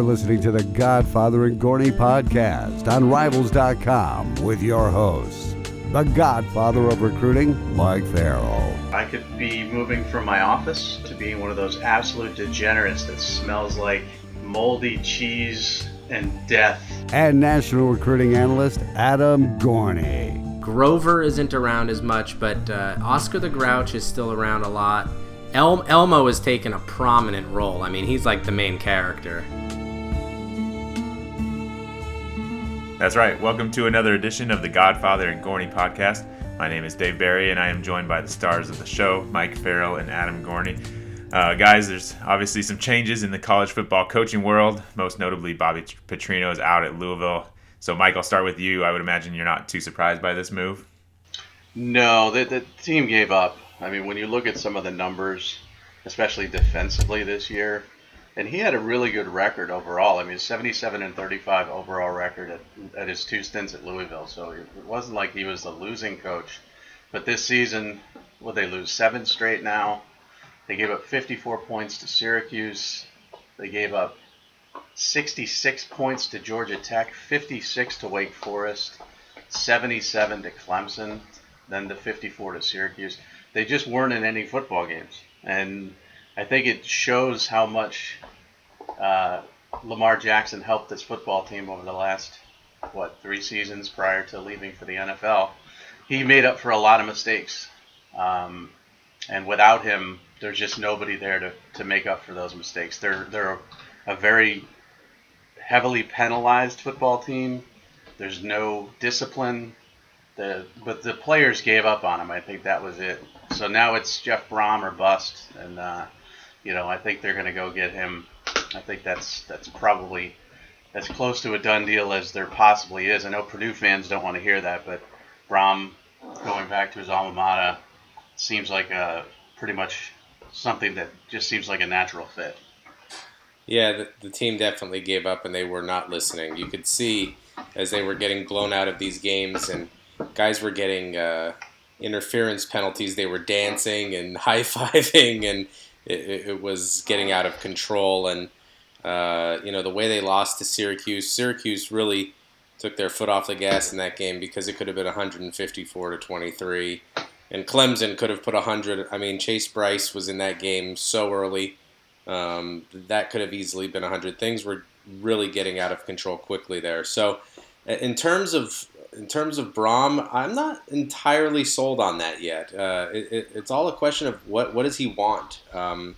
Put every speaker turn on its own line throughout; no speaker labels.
You're listening to the Godfather and Gorney podcast on Rivals.com with your hosts, the Godfather of Recruiting, Mike Farrell.
I could be moving from my office to being one of those absolute degenerates that smells like moldy cheese and death.
And national recruiting analyst Adam Gorney.
Grover isn't around as much, but uh, Oscar the Grouch is still around a lot. El- Elmo has taken a prominent role. I mean, he's like the main character.
That's right. Welcome to another edition of the Godfather and Gorney podcast. My name is Dave Barry, and I am joined by the stars of the show, Mike Farrell and Adam Gorney. Uh, guys, there's obviously some changes in the college football coaching world. Most notably, Bobby Petrino is out at Louisville. So, Mike, I'll start with you. I would imagine you're not too surprised by this move.
No, the, the team gave up. I mean, when you look at some of the numbers, especially defensively this year, and he had a really good record overall. I mean, 77 and 35 overall record at, at his two stints at Louisville. So it wasn't like he was the losing coach. But this season, will they lose seven straight now? They gave up 54 points to Syracuse. They gave up 66 points to Georgia Tech, 56 to Wake Forest, 77 to Clemson, then the 54 to Syracuse they just weren't in any football games. And I think it shows how much uh, Lamar Jackson helped this football team over the last, what, three seasons prior to leaving for the NFL. He made up for a lot of mistakes. Um, and without him, there's just nobody there to, to make up for those mistakes. They're, they're a very heavily penalized football team. There's no discipline. The, but the players gave up on him. I think that was it. So now it's Jeff Brohm or bust, and uh, you know I think they're going to go get him. I think that's that's probably as close to a done deal as there possibly is. I know Purdue fans don't want to hear that, but Brohm going back to his alma mater seems like a pretty much something that just seems like a natural fit.
Yeah, the, the team definitely gave up and they were not listening. You could see as they were getting blown out of these games and guys were getting uh, interference penalties. They were dancing and high fiving, and it, it, was getting out of control. And uh, you know the way they lost to Syracuse, Syracuse really took their foot off the gas in that game because it could have been 154 to 23, and Clemson could have put 100. I mean, Chase Brice was in that game so early. Um, that could have easily been 100. Things were really getting out of control quickly there. So, in terms of in terms of Brohm, I'm not entirely sold on that yet. Uh, it, it, it's all a question of what what does he want. Um,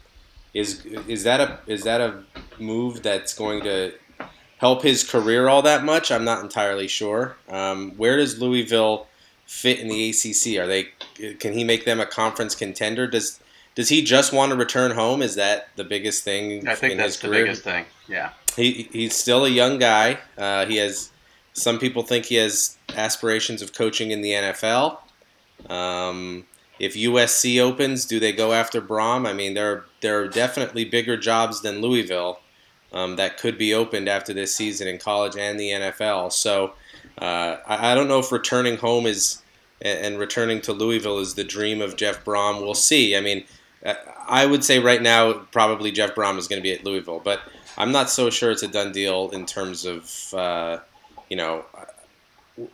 is is that a is that a move that's going to help his career all that much? I'm not entirely sure. Um, where does Louisville fit in the ACC? Are they can he make them a conference contender? Does does he just want to return home? Is that the biggest thing?
I think that's the biggest thing. Yeah.
He, he's still a young guy. Uh, he has some people think he has aspirations of coaching in the NFL. Um, if USC opens, do they go after Brohm? I mean, there are, there are definitely bigger jobs than Louisville um, that could be opened after this season in college and the NFL. So uh, I, I, don't know if returning home is and returning to Louisville is the dream of Jeff Brohm. We'll see. I mean, uh, I would say right now probably Jeff Brohm is going to be at Louisville, but I'm not so sure it's a done deal in terms of. Uh, you know,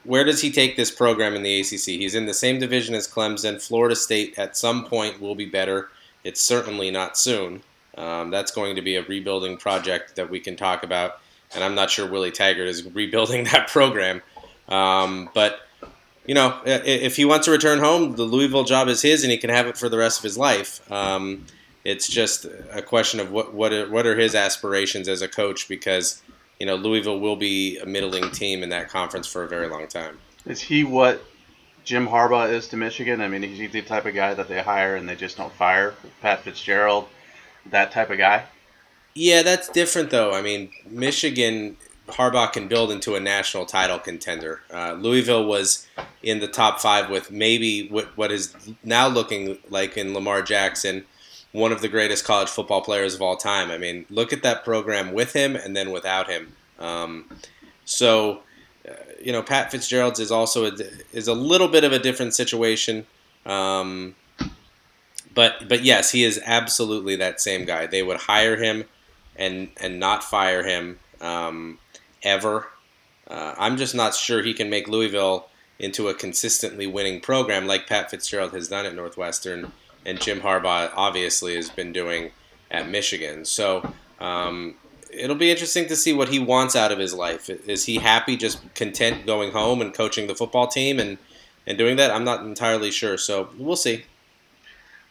where does he take this program in the ACC? He's in the same division as Clemson. Florida State at some point will be better. It's certainly not soon. Um, that's going to be a rebuilding project that we can talk about. And I'm not sure Willie Taggart is rebuilding that program. Um, but, you know, if he wants to return home, the Louisville job is his and he can have it for the rest of his life. Um, it's just a question of what, what, are, what are his aspirations as a coach because you know, Louisville will be a middling team in that conference for a very long time.
Is he what Jim Harbaugh is to Michigan? I mean, he's the type of guy that they hire and they just don't fire? Pat Fitzgerald, that type of guy?
Yeah, that's different though. I mean, Michigan, Harbaugh can build into a national title contender. Uh, Louisville was in the top five with maybe what, what is now looking like in Lamar Jackson – one of the greatest college football players of all time. I mean, look at that program with him and then without him. Um, so, you know, Pat Fitzgerald's is also a, is a little bit of a different situation. Um, but but yes, he is absolutely that same guy. They would hire him and and not fire him um, ever. Uh, I'm just not sure he can make Louisville into a consistently winning program like Pat Fitzgerald has done at Northwestern and Jim Harbaugh obviously has been doing at Michigan. So um, it'll be interesting to see what he wants out of his life. Is he happy, just content going home and coaching the football team and, and doing that? I'm not entirely sure. So we'll see.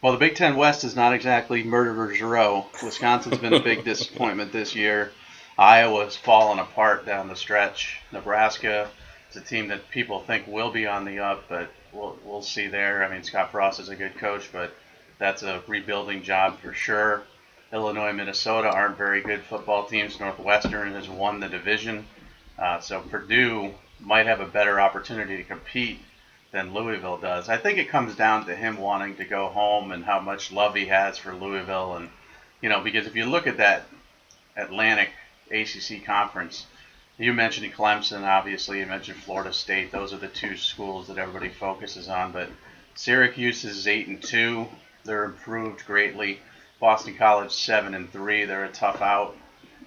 Well, the Big Ten West is not exactly murderer's row. Wisconsin's been a big disappointment this year. Iowa's fallen apart down the stretch. Nebraska is a team that people think will be on the up, but we'll, we'll see there. I mean, Scott Frost is a good coach, but that's a rebuilding job for sure. Illinois, Minnesota aren't very good football teams. Northwestern has won the division, uh, so Purdue might have a better opportunity to compete than Louisville does. I think it comes down to him wanting to go home and how much love he has for Louisville, and you know, because if you look at that Atlantic ACC conference, you mentioned Clemson, obviously. You mentioned Florida State. Those are the two schools that everybody focuses on. But Syracuse is eight and two. They're improved greatly. Boston College seven and three. They're a tough out.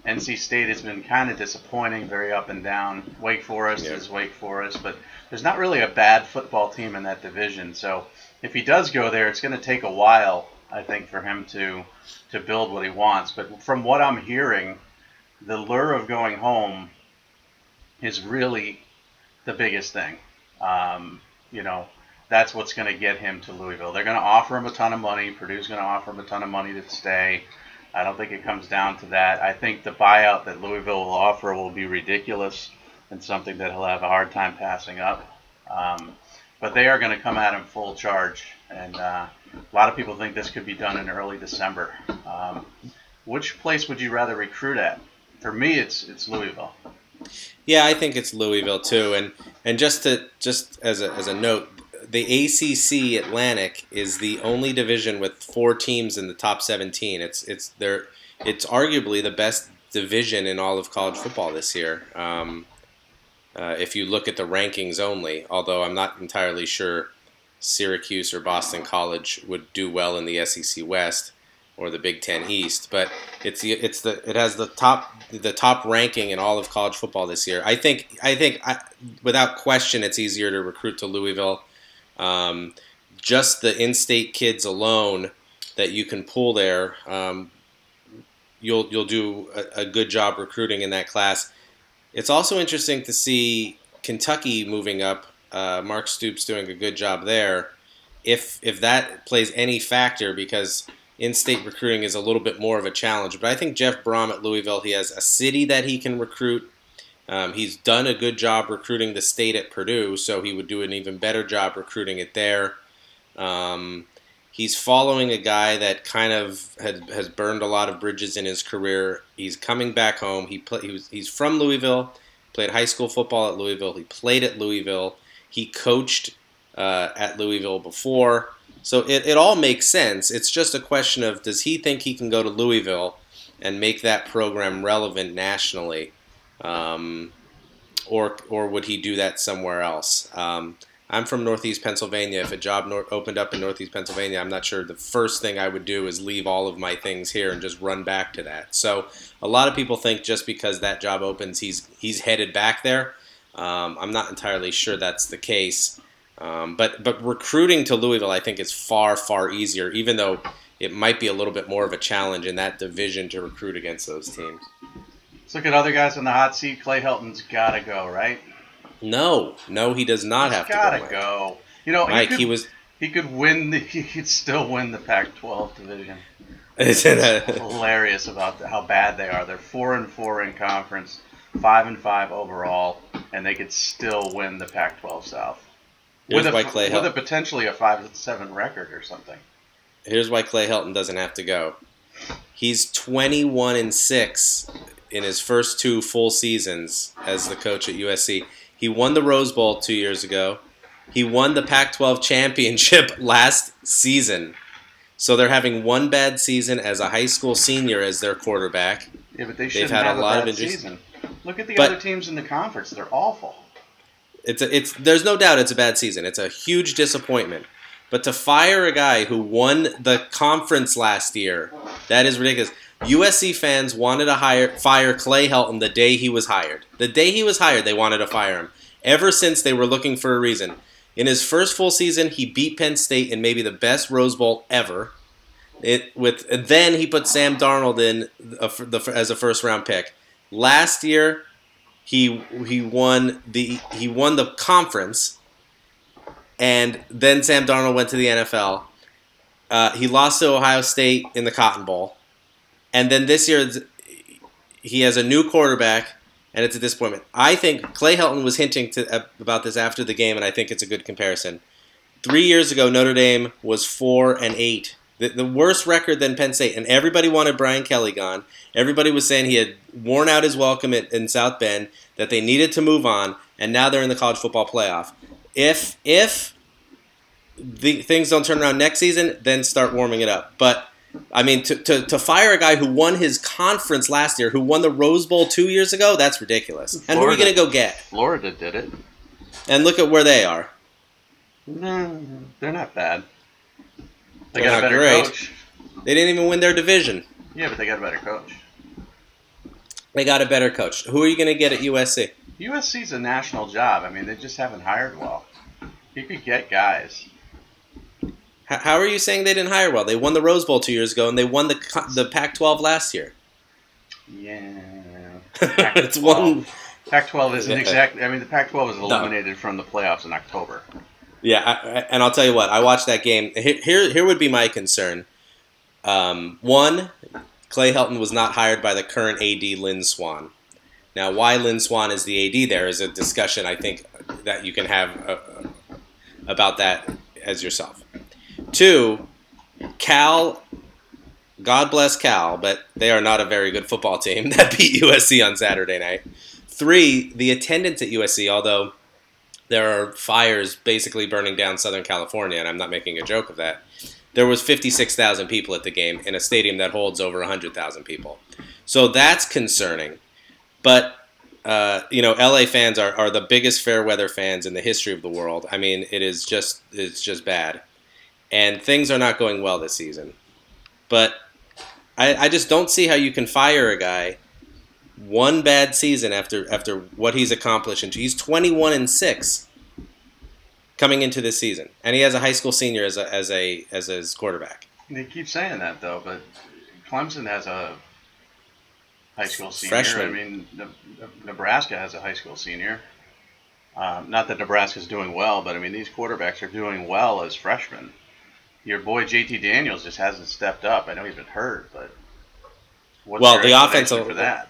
NC State has been kind of disappointing, very up and down. Wake Forest yeah. is Wake Forest, but there's not really a bad football team in that division. So if he does go there, it's going to take a while, I think, for him to to build what he wants. But from what I'm hearing, the lure of going home is really the biggest thing. Um, you know, that's what's going to get him to Louisville. They're going to offer him a ton of money. Purdue's going to offer him a ton of money to stay. I don't think it comes down to that. I think the buyout that Louisville will offer will be ridiculous and something that he'll have a hard time passing up. Um, but they are going to come at him full charge, and uh, a lot of people think this could be done in early December. Um, which place would you rather recruit at? For me, it's it's Louisville.
Yeah, I think it's Louisville too, and and just to just as a as a note, the ACC Atlantic is the only division with four teams in the top 17. It's it's there. It's arguably the best division in all of college football this year. Um, uh, if you look at the rankings only, although I'm not entirely sure Syracuse or Boston College would do well in the SEC West or the Big Ten East, but it's the it's the it has the top the top ranking in all of college football this year. I think I think I, without question, it's easier to recruit to Louisville um, just the in-state kids alone that you can pull there, um, you'll you'll do a, a, good job recruiting in that class. It's also interesting to see Kentucky moving up. Uh, Mark Stoops doing a good job there. If if that plays any factor, because in-state recruiting is a little bit more of a challenge. But I think Jeff Brohm at Louisville, he has a city that he can recruit. Um, he's done a good job recruiting the state at Purdue, so he would do an even better job recruiting it there. Um, he's following a guy that kind of had, has burned a lot of bridges in his career. He's coming back home. He, play, he was, he's from Louisville, played high school football at Louisville. He played at Louisville. He coached uh, at Louisville before. So it, it all makes sense. It's just a question of does he think he can go to Louisville and make that program relevant nationally? Um, or or would he do that somewhere else? Um, I'm from Northeast Pennsylvania. If a job nor- opened up in Northeast Pennsylvania, I'm not sure the first thing I would do is leave all of my things here and just run back to that. So a lot of people think just because that job opens, he's he's headed back there. Um, I'm not entirely sure that's the case. Um, but but recruiting to Louisville, I think, is far far easier, even though it might be a little bit more of a challenge in that division to recruit against those teams.
Let's look at other guys on the hot seat. Clay Helton's got to go, right?
No, no, he does not
He's
have
gotta
to go.
go. You know,
Mike,
he, could,
he was.
He could win. The, he could still win the Pac-12 division.
It's
hilarious about the, how bad they are? They're four and four in conference, five and five overall, and they could still win the Pac-12 South
Here's
with,
why
a,
Clay
with a potentially a five and seven record or something.
Here's why Clay Helton doesn't have to go. He's 21 and six in his first two full seasons as the coach at USC. He won the Rose Bowl two years ago. He won the Pac 12 championship last season. So they're having one bad season as a high school senior as their quarterback.
Yeah, but they
They've had a
have
lot of injuries.
season. Look at the
But-
other teams in the conference; they're awful.
It's a, it's there's no doubt it's a bad season. It's a huge disappointment. But to fire a guy who won the conference last year, that is ridiculous. USC fans wanted to hire fire Clay Helton the day he was hired. The day he was hired, they wanted to fire him. Ever since they were looking for a reason. In his first full season, he beat Penn State in maybe the best Rose Bowl ever. It with then he put Sam Darnold in as a first round pick. Last year, he he won the he won the conference, and then Sam Darnold went to the NFL. Uh, he lost to Ohio State in the Cotton Bowl, and then this year he has a new quarterback, and it's a disappointment. I think Clay Helton was hinting to, about this after the game, and I think it's a good comparison. Three years ago, Notre Dame was four and eight the, the worst record than Penn State, and everybody wanted Brian Kelly gone. Everybody was saying he had worn out his welcome at, in South Bend, that they needed to move on, and now they're in the college football playoff. If if the things don't turn around next season, then start warming it up. But I mean, to, to, to fire a guy who won his conference last year, who won the Rose Bowl two years ago, that's ridiculous. And Florida, who are we going to go get?
Florida did it.
And look at where they are.
No, they're not bad. They got a better
great.
coach.
They didn't even win their division.
Yeah, but they got a better coach.
They got a better coach. Who are you going to get at USC?
USC's a national job. I mean, they just haven't hired well. You could get guys.
How are you saying they didn't hire well? They won the Rose Bowl two years ago, and they won the the Pac-12 last year.
Yeah,
it's one.
Pac-12 isn't exactly. I mean, the Pac-12 was eliminated no. from the playoffs in October.
Yeah, I, and I'll tell you what. I watched that game. Here, here would be my concern. Um, one, Clay Helton was not hired by the current AD Lynn Swann. Now, why Lynn Swann is the AD there is a discussion I think that you can have uh, about that as yourself. Two, Cal. God bless Cal, but they are not a very good football team that beat USC on Saturday night. Three, the attendance at USC, although there are fires basically burning down Southern California, and I'm not making a joke of that. There was 56,000 people at the game in a stadium that holds over 100,000 people. So that's concerning. But uh, you know, LA fans are, are the biggest fair weather fans in the history of the world. I mean, it is just it's just bad, and things are not going well this season. But I, I just don't see how you can fire a guy one bad season after after what he's accomplished. And he's 21 and six coming into this season, and he has a high school senior as a as a as his quarterback.
They keep saying that though, but Clemson has a high school senior.
Freshman.
I mean, Nebraska has a high school senior. Um, not that Nebraska's doing well, but I mean these quarterbacks are doing well as freshmen. Your boy JT Daniels just hasn't stepped up. I know he's been hurt, but
well, the offensive
for that.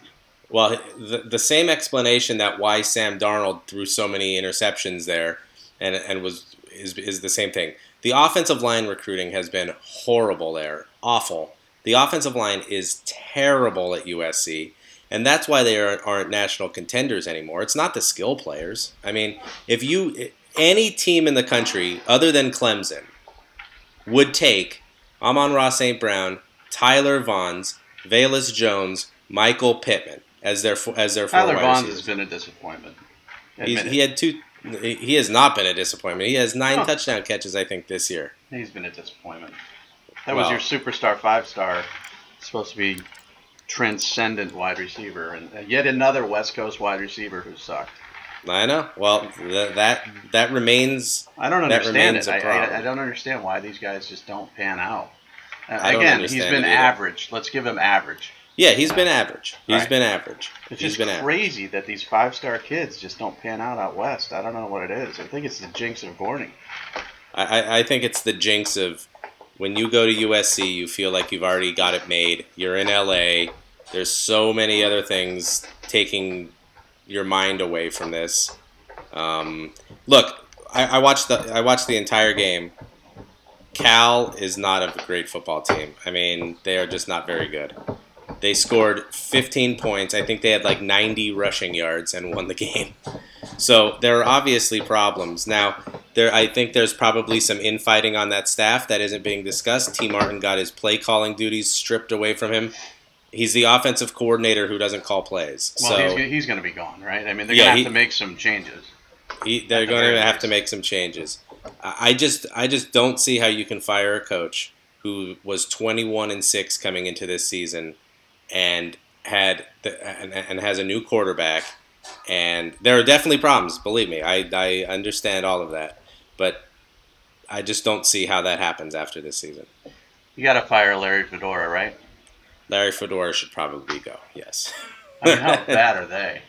Well, the, the same explanation that why Sam Darnold threw so many interceptions there, and and was is is the same thing. The offensive line recruiting has been horrible there, awful. The offensive line is terrible at USC, and that's why they aren't, aren't national contenders anymore. It's not the skill players. I mean, if you any team in the country other than Clemson would take Amon-Ra St. Brown, Tyler Vaughns, Velus Jones, Michael Pittman as their as their
Tyler Vaughn has been a disappointment.
he had two. He has not been a disappointment. He has nine touchdown catches, I think, this year.
He's been a disappointment. That well, was your superstar five star, supposed to be transcendent wide receiver, and yet another West Coast wide receiver who sucked.
I know. Well, th- that that remains.
I don't understand it. I, I, I, don't understand why these guys just don't pan out. Uh, again, he's been average. Let's give him average.
Yeah, he's been average. He's
right.
been average.
It's
he's
just crazy average. that these five star kids just don't pan out out west. I don't know what it is. I think it's the jinx of Gorney.
I, I think it's the jinx of when you go to USC, you feel like you've already got it made. You're in LA. There's so many other things taking your mind away from this. Um, look, I, I watched the I watched the entire game. Cal is not a great football team. I mean, they are just not very good. They scored 15 points. I think they had like 90 rushing yards and won the game. So there are obviously problems. Now, there I think there's probably some infighting on that staff that isn't being discussed. Tee Martin got his play calling duties stripped away from him. He's the offensive coordinator who doesn't call plays.
Well,
so,
he's, he's going to be gone, right? I mean, they're yeah, going to have to make some changes.
He, they're going to have to make some changes. I just I just don't see how you can fire a coach who was 21 and 6 coming into this season and had the, and, and has a new quarterback, and there are definitely problems. Believe me, I I understand all of that, but I just don't see how that happens after this season.
You got to fire Larry Fedora, right?
Larry Fedora should probably go. Yes.
I mean, how bad are they?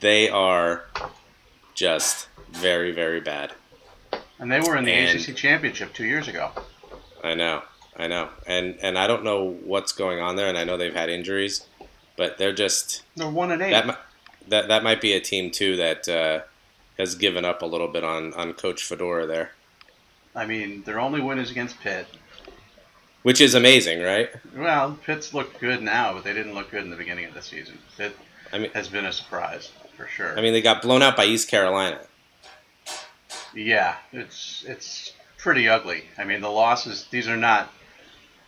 They are just very very bad.
And they were in the
And-
ACC championship two years ago.
I know, I know, and and I don't know what's going on there, and I know they've had injuries, but they're just
They're one and eight.
that that that might be a team too that uh, has given up a little bit on on Coach Fedora there,
I mean, their only win is against Pitt.
Which is amazing, right?
Well, Pitt's looked good now, but they didn't look good in the beginning of the season. It
I mean,
has been a surprise for sure.
I mean they got blown out by East Carolina.
yeah, it's it's pretty ugly. I mean, the losses these are not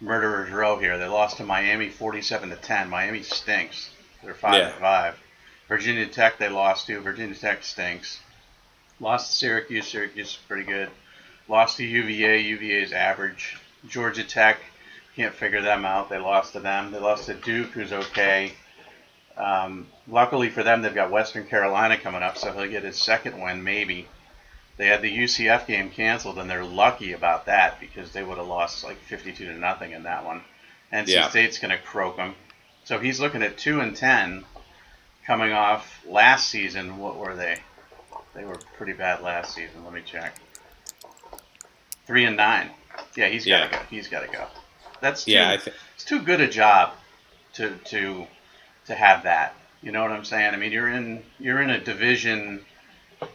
murderers row here. They lost to Miami 47 to 10. Miami stinks. They're 5
Yeah.
to 5. Virginia Tech they lost to. Virginia Tech stinks. Lost to Syracuse. Syracuse is pretty good. Lost to UVA. UVA is average. Georgia Tech can't figure them out. They lost to them. They lost to Duke, who's okay. Um, luckily for them, they've got Western Carolina coming up, so he'll get his second win maybe. They had the UCF game canceled, and they're lucky about that because they would have lost like 52 to nothing in that one. NC
Yeah.
State's going to croak them. So he's looking at two and ten, coming off last season. What were they? They were pretty bad last season. Let me check. Three and nine. Yeah, he's got
Yeah.
to go. He's got to go. That's too,
Yeah, I think
it's too good a job to to to have that. You know what I'm saying? I mean, you're in you're in a division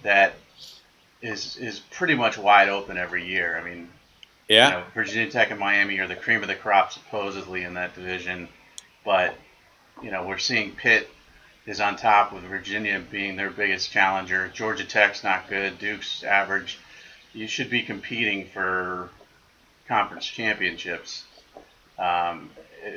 that is is pretty much wide open every year. I mean,
yeah,
you know, Virginia Tech and Miami are the cream of the crop supposedly in that division, but you know we're seeing Pitt is on top with Virginia being their biggest challenger. Georgia Tech's not good. Duke's average. You should be competing for conference championships, um,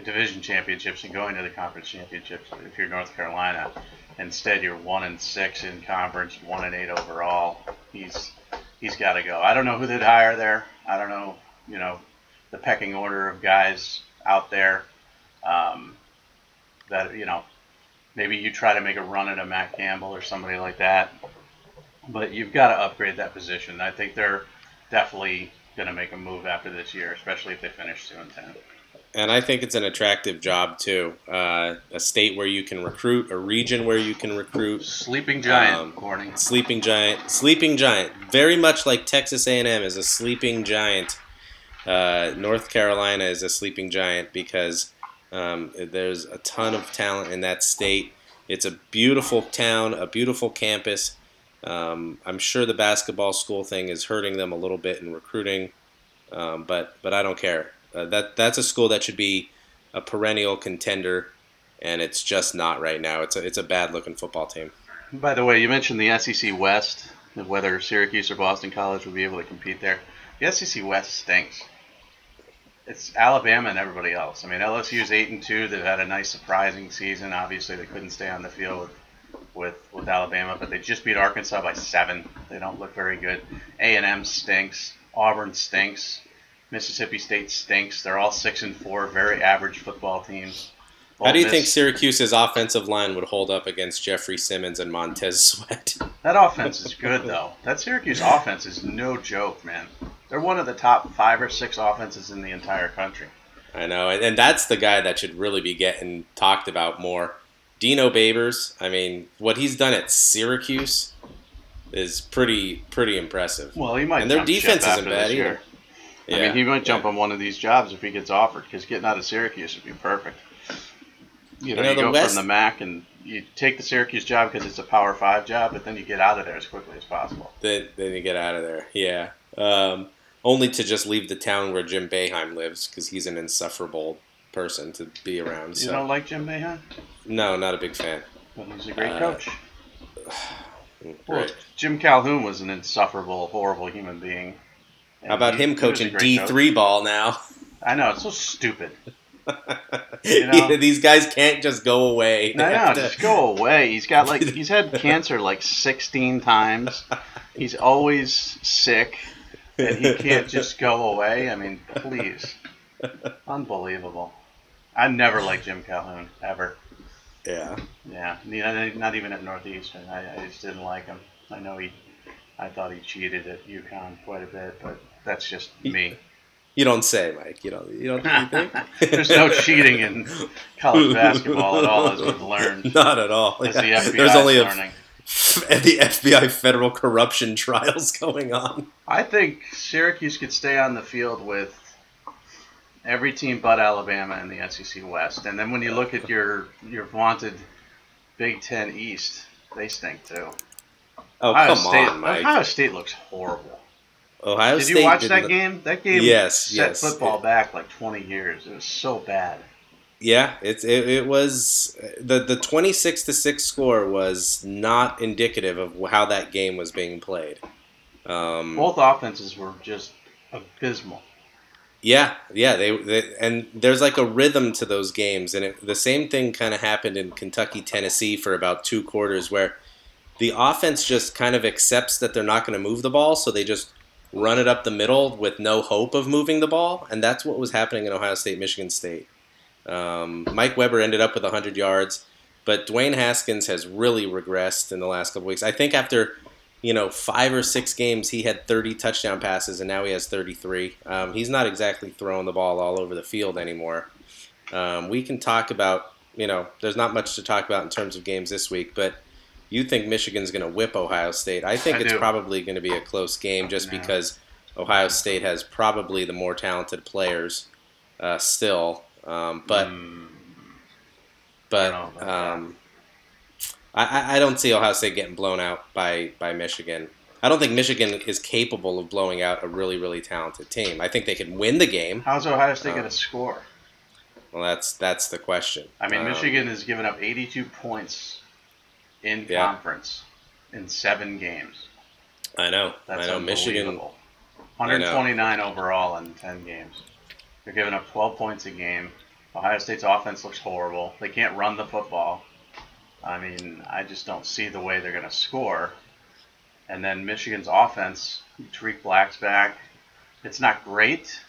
division championships, and going to the conference championships if you're North Carolina. Instead, you're one and six in conference, one and eight overall. He's he's got to go. I don't know who they'd hire there. I don't know, you know, the pecking order of guys out there. Um, that you know, maybe you try to make a run at a Matt Campbell or somebody like that. But you've got to upgrade that position. I think they're definitely going to make a move after this year, especially if they finish two and ten.
and I think it's an attractive job too. Uh, a state where you can recruit, a region where you can recruit.
Sleeping giant,
Um,
Corning.
Sleeping giant, sleeping giant, very much like Texas A&M is a sleeping giant. Uh, North Carolina is a sleeping giant because um, there's a ton of talent in that state. It's a beautiful town, a beautiful campus. Um, I'm sure the basketball school thing is hurting them a little bit in recruiting, um, but but I don't care. Uh, that that's a school that should be a perennial contender, and it's just not right now. It's a it's a bad looking football team.
By the way, you mentioned the SEC West, and whether Syracuse or Boston College would be able to compete there. The SEC West stinks. It's Alabama and everybody else. I mean, LSU's eight and two. They've had a nice surprising season. Obviously, they couldn't stay on the field with with, with Alabama, but they just beat Arkansas by seven. They don't look very good. A and M stinks. Auburn stinks. Mississippi State stinks. They're all six and four, very average football teams.
How do you
Ole
think Syracuse's offensive line would hold up against Jeffrey Simmons and Montez Sweat?
That offense is good though. That Syracuse offense is no joke, man. They're one of the top five or six offenses in the entire country.
I know, and, and that's the guy that should really be getting talked about more. Dino Babers, I mean, what he's done at Syracuse is pretty pretty impressive.
Well, he might.
And their
jump
defense isn't bad either. Yeah,
I mean, he might
yeah.
jump on one of these jobs if he gets offered. Because getting out of Syracuse would be perfect. You know,
know,
you, go
West-
from the MAC and you take the Syracuse job because it's a Power Five job, but then you get out of there as quickly as possible.
Then, then you get out of there. Yeah. Um, only to just leave the town where Jim Boeheim lives because he's an insufferable person to be around.
You
So
don't like Jim Boeheim?
No, not a big fan.
Well, he's a great
Uh,
coach. Well, Jim Calhoun was an insufferable, horrible human being.
How about
he-
him
he was a
coaching
great
D three ball now?
I know it's so stupid. You know?
These guys can't just go away. They
I know,
to-
just go away. He's got like he's had cancer like 16 times. He's always sick, and he can't just go away. I mean, please, unbelievable. I never liked Jim Calhoun ever.
Yeah.
Yeah, not even at Northeastern. I, I just didn't like him. I know he, I thought he cheated at UConn quite a bit, but that's just me.
You don't say, Mike. You don't. You don't. Think?
There's no cheating in college basketball at all, as we've learned.
Not at all.
As
Yeah.
the FBI
There's only a,
learning.
the FBI federal corruption trials going on.
I think Syracuse could stay on the field with every team but Alabama in the SEC West, and then when you look at your your vaunted Big Ten East, they stink too.
Oh
Ohio
come
State,
on, Mike.
Ohio State looks horrible.
Ohio State.
Did
State.
you watch that
not-
game? That game
Yes,
set
yes.
football back like 20 years. It was so bad.
Yeah, it's it, it was the the twenty six to six score was not indicative of how that game was being played. Um,
Both offenses were just abysmal.
Yeah, yeah, they, they and there's like a rhythm to those games, and it, the same thing kind of happened in Kentucky, Tennessee for about two quarters, where the offense just kind of accepts that they're not going to move the ball, so they just run it up the middle with no hope of moving the ball, and that's what was happening in Ohio State, Michigan State. Um, Mike Weber ended up with 100 yards, but Dwayne Haskins has really regressed in the last couple weeks. I think after you know, five or six games, he had 30 touchdown passes, and now he has 33. Um, he's not exactly throwing the ball all over the field anymore. Um, we can talk about, you know, there's not much to talk about in terms of games this week, but you think Michigan's going to whip Ohio State. I think
I
it's probably going to be a close game just because Ohio State has probably the more talented players uh, still. Um, but
Mm,
but
I don't know about that.
um, I, don't see Ohio State getting blown out by, by Michigan. I don't think Michigan is capable of blowing out a really, really talented team. I think they can win the game.
how's Ohio State
Uh,
going to score?
Well, that's that's the question.
I mean,
Um,
Michigan has given up 82 points in
Yeah.
conference in seven games.
I know.
That's
I know. Michigan.
unbelievable. 129 overall in 10 games. They're giving up 12 points a game. Ohio State's offense looks horrible. They can't run the football. I mean, I just don't see the way they're going to score. And then Michigan's offense, Tarik Black's back. It's not great,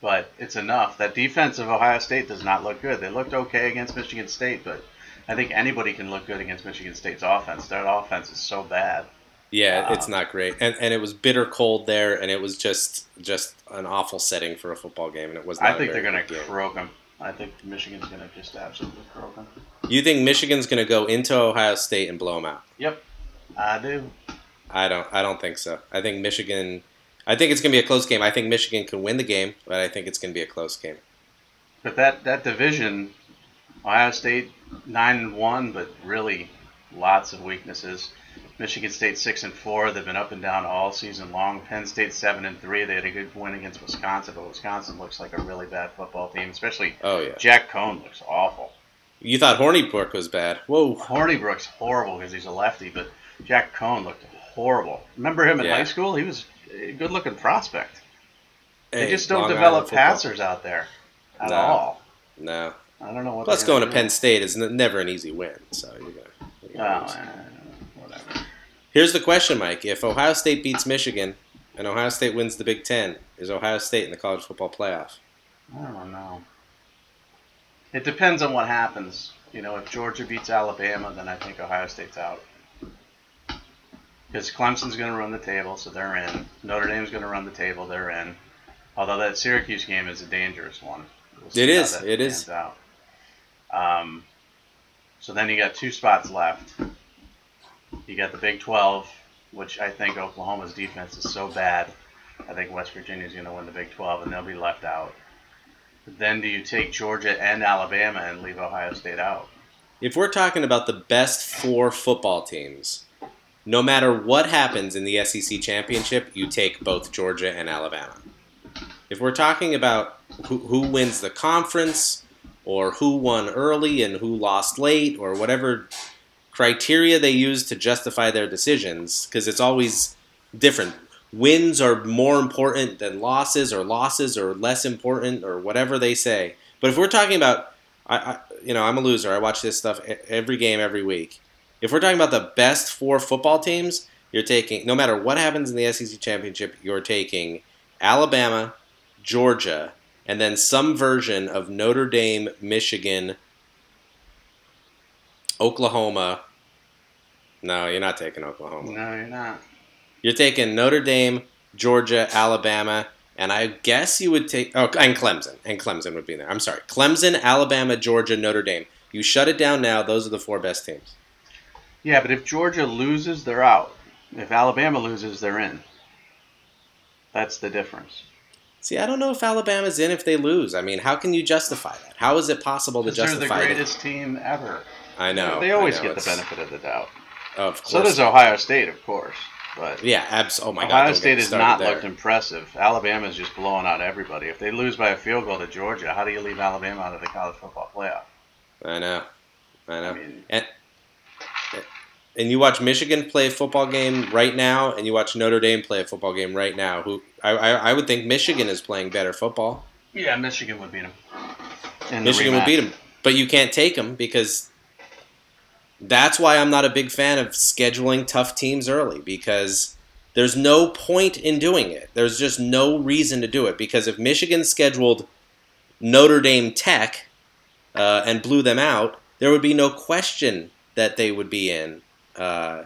but it's enough. That defense of Ohio State does not look good. They looked okay against Michigan State, but I think anybody can look good against Michigan State's offense. Their offense is so bad.
Yeah,
Wow.
it's not great, and and it was bitter cold there, and it was just just an awful setting for a football game, and it was.
I think they're going to croak them. I think Michigan's going to just absolutely croak them.
You think Michigan's going to go into Ohio State and blow them out?
Yep, I do.
I don't. I don't think so. I think Michigan. I think it's going to be a close game. I think Michigan can win the game, but I think it's going to be a close game.
But that that division, Ohio State nine and one, but really lots of weaknesses. Michigan State six and four. They've been up and down all season long. Penn State seven and three. They had a good win against Wisconsin, but Wisconsin looks like a really bad football team. Especially
Oh yeah.
Jack Coan looks awful.
You thought Hornibrook was bad? Whoa.
Hornibrook's horrible because he's a lefty, but Jack Coan looked horrible. Remember him in
Yeah.
high school? He was a good looking prospect. They just don't develop passers out there at
No.
all.
No.
I don't know what.
Plus, going to Penn. State is n- never an easy win. So you're gonna. you're
Oh,
gonna lose.
eh, whatever.
Here's the question, Mike. If Ohio State beats Michigan and Ohio State wins the Big Ten, is Ohio State in the college football playoff?
I don't know. It depends on what happens. You know, if Georgia beats Alabama, then I think Ohio State's out. Because Clemson's going to run the table, so they're in. Notre Dame's going to run the table, they're in. Although that Syracuse game is a dangerous one. We'll
It is, it is.
Out. Um, so then you got two spots left. You got the Big 12, which I think Oklahoma's defense is so bad. I think West Virginia's going to win the Big 12, and they'll be left out. Then do you take Georgia and Alabama and leave Ohio State out?
If we're talking about the best four football teams, no matter what happens in the SEC championship, you take both Georgia and Alabama. If we're talking about who, who wins the conference, or who won early and who lost late, or whatever criteria they use to justify their decisions, because it's always different. Wins are more important than losses, or losses are less important, or whatever they say. But if we're talking about I, I, you know, I'm a loser. I watch this stuff every game, every week. If we're talking about the best four football teams, you're taking no matter what happens in the SEC championship, you're taking Alabama, Georgia, and then some version of Notre Dame, Michigan, Oklahoma. No, you're not taking Oklahoma.
No, you're not.
You're taking Notre Dame, Georgia, Alabama, and I guess you would take oh, and Clemson, and Clemson would be there. I'm sorry, Clemson, Alabama, Georgia, Notre Dame. You shut it down now. Those are the four best teams.
Yeah, but if Georgia loses, they're out. If Alabama loses, they're in. That's the difference.
See, I don't know if Alabama's in if they lose. I mean, how can you justify that? How is it possible to
'Cause they're the
justify that?
greatest team ever.
I know.
They always
know,
get the benefit of the doubt.
Of course.
So does Ohio State, of course. But
Yeah, abs- Oh my God.
Ohio State has not
there.
looked impressive. Alabama's just blowing out everybody. If they lose by a field goal to Georgia, how do you leave Alabama out of the college football playoff?
I know. I know.
I mean,
and and you watch Michigan play a football game right now, and you watch Notre Dame play a football game right now. Who I, I, I would think Michigan is playing better football.
yeah, Michigan would beat them. In the
Michigan would beat them, but you can't take them because that's why I'm not a big fan of scheduling tough teams early because there's no point in doing it. There's just no reason to do it because if Michigan scheduled Notre Dame Tech uh, and blew them out, there would be no question that they would be in. Uh,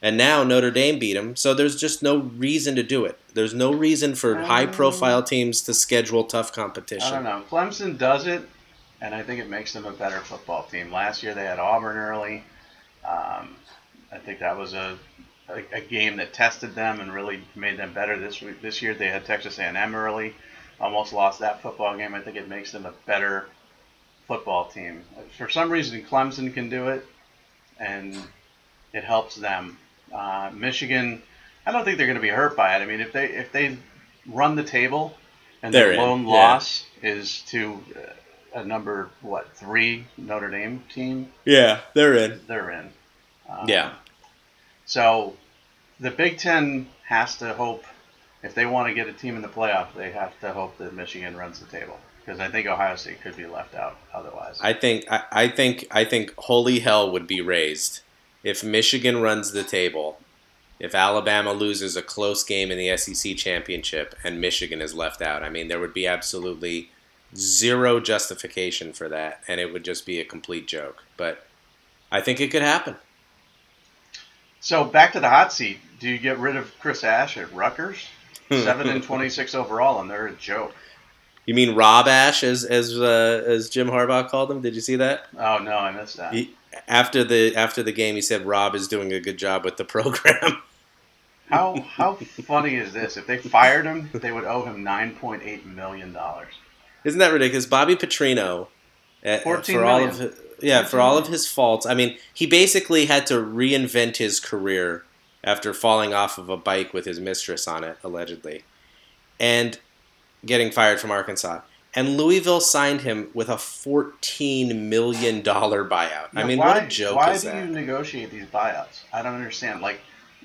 and now Notre Dame beat them, so there's just no reason to do it. There's no reason for high-profile teams to schedule tough competition.
I don't know. Clemson does it, and I think it makes them a better football team. Last year they had Auburn early. Um, I think that was a, a a game that tested them and really made them better. This this year they had Texas A&M early. Almost lost that football game. I think it makes them a better football team. For some reason, Clemson can do it, and it helps them. Uh, Michigan, I don't think they're going to be hurt by it. I mean, if they if they run the table and
They're
their
in,
lone
yeah.
loss is to uh, a number what three Notre Dame team,
Yeah, they're in.
they're in. Um,
Yeah.
So the Big Ten has to hope if they want to get a team in the playoff, they have to hope that Michigan runs the table because I think Ohio State could be left out otherwise.
I think I, I think I think holy hell would be raised if Michigan runs the table, if Alabama loses a close game in the SEC championship and Michigan is left out. I mean, there would be absolutely zero justification for that, and it would just be a complete joke. But I think it could happen.
So back to the hot seat. Do you get rid of Chris Ash at Rutgers? Seven and twenty-six overall, and they're a joke.
You mean Rob Ash, as as uh, as Jim Harbaugh called him? Did you see that?
Oh no, I missed that.
He, after the after the game, he said Rob is doing a good job with the program.
How how funny is this? If they fired him, they would owe him nine point eight million dollars.
Isn't that ridiculous? Bobby Petrino, uh,
14
for all of his, yeah, for all of his faults. I mean, he basically had to reinvent his career after falling off of a bike with his mistress on it, allegedly, and getting fired from Arkansas. And Louisville signed him with a fourteen million dollar buyout. I mean,
why,
what a joke
Why do
that?
you negotiate these buyouts? I don't understand. Like,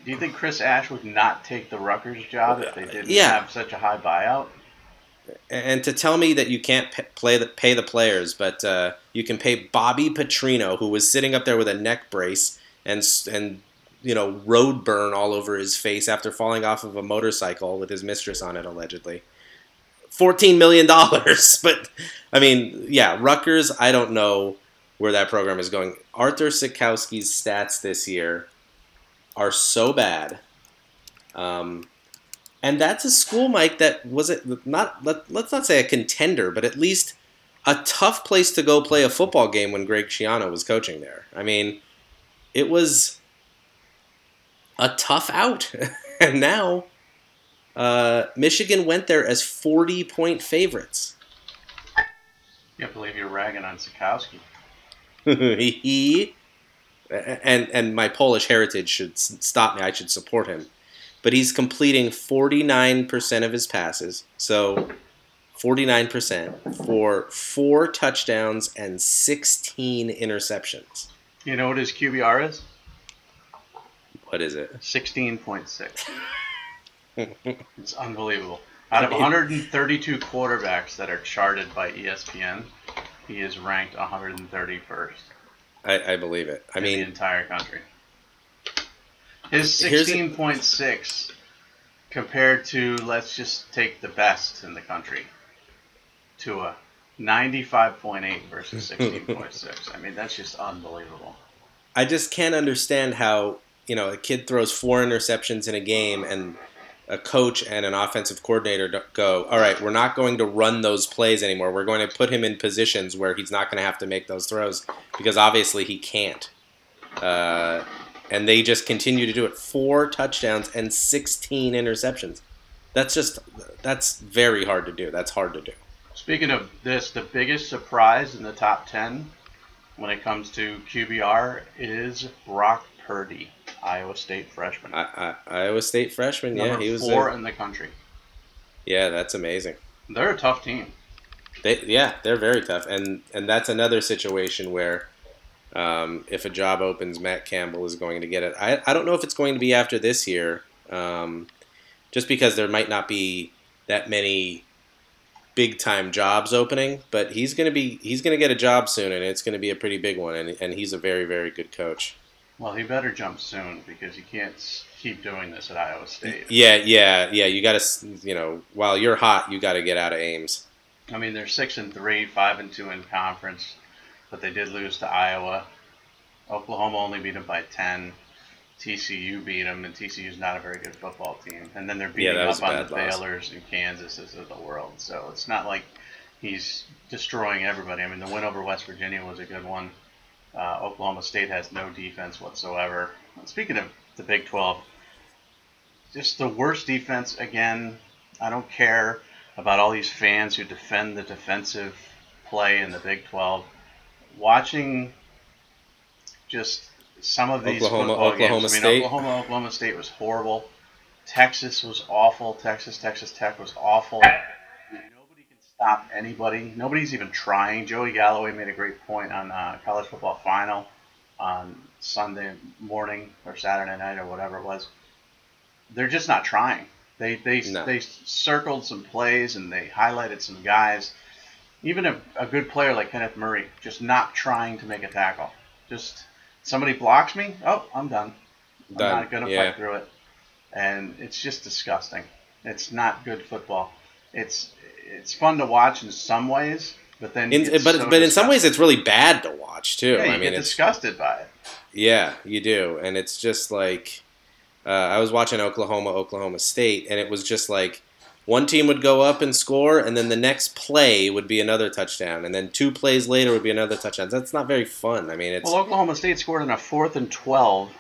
do you think Chris Ash would not take the Rutgers job if they didn't
Yeah.
have such a high buyout?
And to tell me that you can't play the, pay the players, but uh, you can pay Bobby Petrino, who was sitting up there with a neck brace and and you know road burn all over his face after falling off of a motorcycle with his mistress on it, allegedly. Fourteen million dollars, but I mean, yeah, Rutgers. I don't know where that program is going. Arthur Sitkowski's stats this year are so bad. Um, and that's a school, Mike, that was it not let, let's not say a contender, but at least a tough place to go play a football game when Greg Schiano was coaching there. I mean, it was a tough out. and now uh, Michigan went there as 40 point favorites.
Can't believe you're ragging on Sitkowski.
he and and my Polish heritage should stop me. I should support him. But he's completing 49% of his passes. So 49% for four touchdowns and 16 interceptions.
You know what his QBR is?
What is it?
Sixteen point six. it's unbelievable. Out of 132 quarterbacks that are charted by ESPN, he is ranked 131st
I, I believe it. I
in the
mean,
entire country. His 16.6 compared to let's just take the best in the country. Tua. 95.8 versus 16.6. I mean, that's just unbelievable.
I just can't understand how you know a kid throws four interceptions in a game and a coach and an offensive coordinator go, all right, we're not going to run those plays anymore. We're going to put him in positions where he's not going to have to make those throws because obviously he can't. Uh, and they just continue to do it. Four touchdowns and 16 interceptions. That's just that's very hard to do. That's hard to do.
Speaking of this, the biggest surprise in the top 10 when it comes to QBR is Brock Purdy, Iowa State freshman.
I, I, Iowa State freshman,
Number
yeah, he was
four
a-
in the country.
yeah, that's amazing.
They're a tough team.
They, yeah, they're very tough, and and that's another situation where um, if a job opens, Matt Campbell is going to get it. I, I don't know if it's going to be after this year, um, just because there might not be that many big time jobs opening, but he's going to be he's going to get a job soon, and it's going to be a pretty big one, and, and he's a very very good coach.
Well, he better jump soon because you can't keep doing this at Iowa State.
Yeah, yeah, yeah. You got to you know while you're hot, you got to get out of Ames.
I mean, they're six and three, five and two in conference, but they did lose to Iowa. Oklahoma only beat them by ten. TCU beat them, and TCU's not a very good football team. And then they're beating
was
up on the
loss.
Baylor's and Kansases of the world. So it's not like he's destroying everybody. I mean, the win over West Virginia was a good one. Uh, Oklahoma State has no defense whatsoever. And speaking of the Big 12, just the worst defense again. I don't care about all these fans who defend the defensive play in the Big 12. Watching just some of these
Oklahoma-
football
Oklahoma
games. I mean, Oklahoma, Oklahoma State was horrible. Texas was awful. Texas, Texas Tech was awful. Nobody can stop anybody. Nobody's even trying. Joey Galloway made a great point on uh, college football final on Sunday morning or Saturday night or whatever it was. They're just not trying. They they
No.
they circled some plays and they highlighted some guys. Even a, a good player like Kenneth Murray, just not trying to make a tackle. Just somebody blocks me, oh, I'm done. I'm
Done.
not gonna
Yeah.
fight through it. And it's just disgusting. It's not good football. It's it's fun to watch in some ways, but then
In,
it's
but
so
but in some ways, it's really bad to watch too.
yeah, you
I mean,
get
it's
disgusted by it.
Yeah, you do, and it's just like uh, I was watching Oklahoma, Oklahoma State, and it was just like one team would go up and score, and then the next play would be another touchdown, and then two plays later would be another touchdown. That's not very fun. I mean, it's
Well, Oklahoma State scored on a fourth and twelve,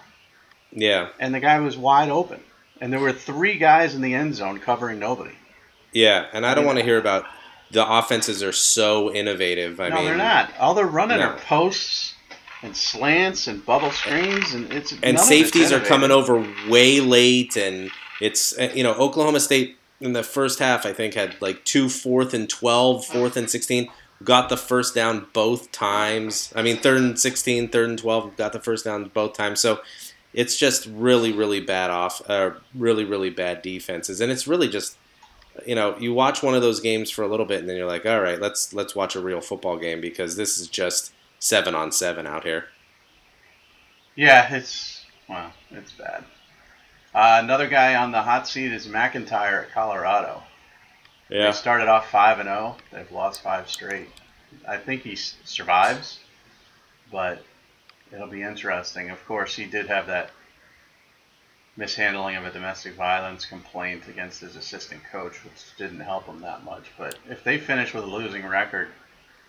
yeah,
and the guy was wide open, and there were three guys in the end zone covering nobody.
yeah, and I don't want to hear about the offenses are so innovative. I
no,
mean,
they're not. All they're running
No.
are posts and slants and bubble screens, and it's
and safeties are coming over way late and it's uh, you know oklahoma state in the first half i think had like two fourth and 12 fourth and 16 got the first down both times. I mean third and 16 third and 12 got the first down both times. So it's just really really bad off uh, really really bad defenses. And it's really just you know you watch one of those games for a little bit and then you're like all right let's let's watch a real football game because this is just seven on seven out here.
Yeah, it's well, it's bad. Uh, another guy on the hot seat is MacIntyre at Colorado. They started off five and zero. They've lost five straight. I think he s- survives, but it'll be interesting. Of course, he did have that mishandling of a domestic violence complaint against his assistant coach, which didn't help him that much. But if they finish with a losing record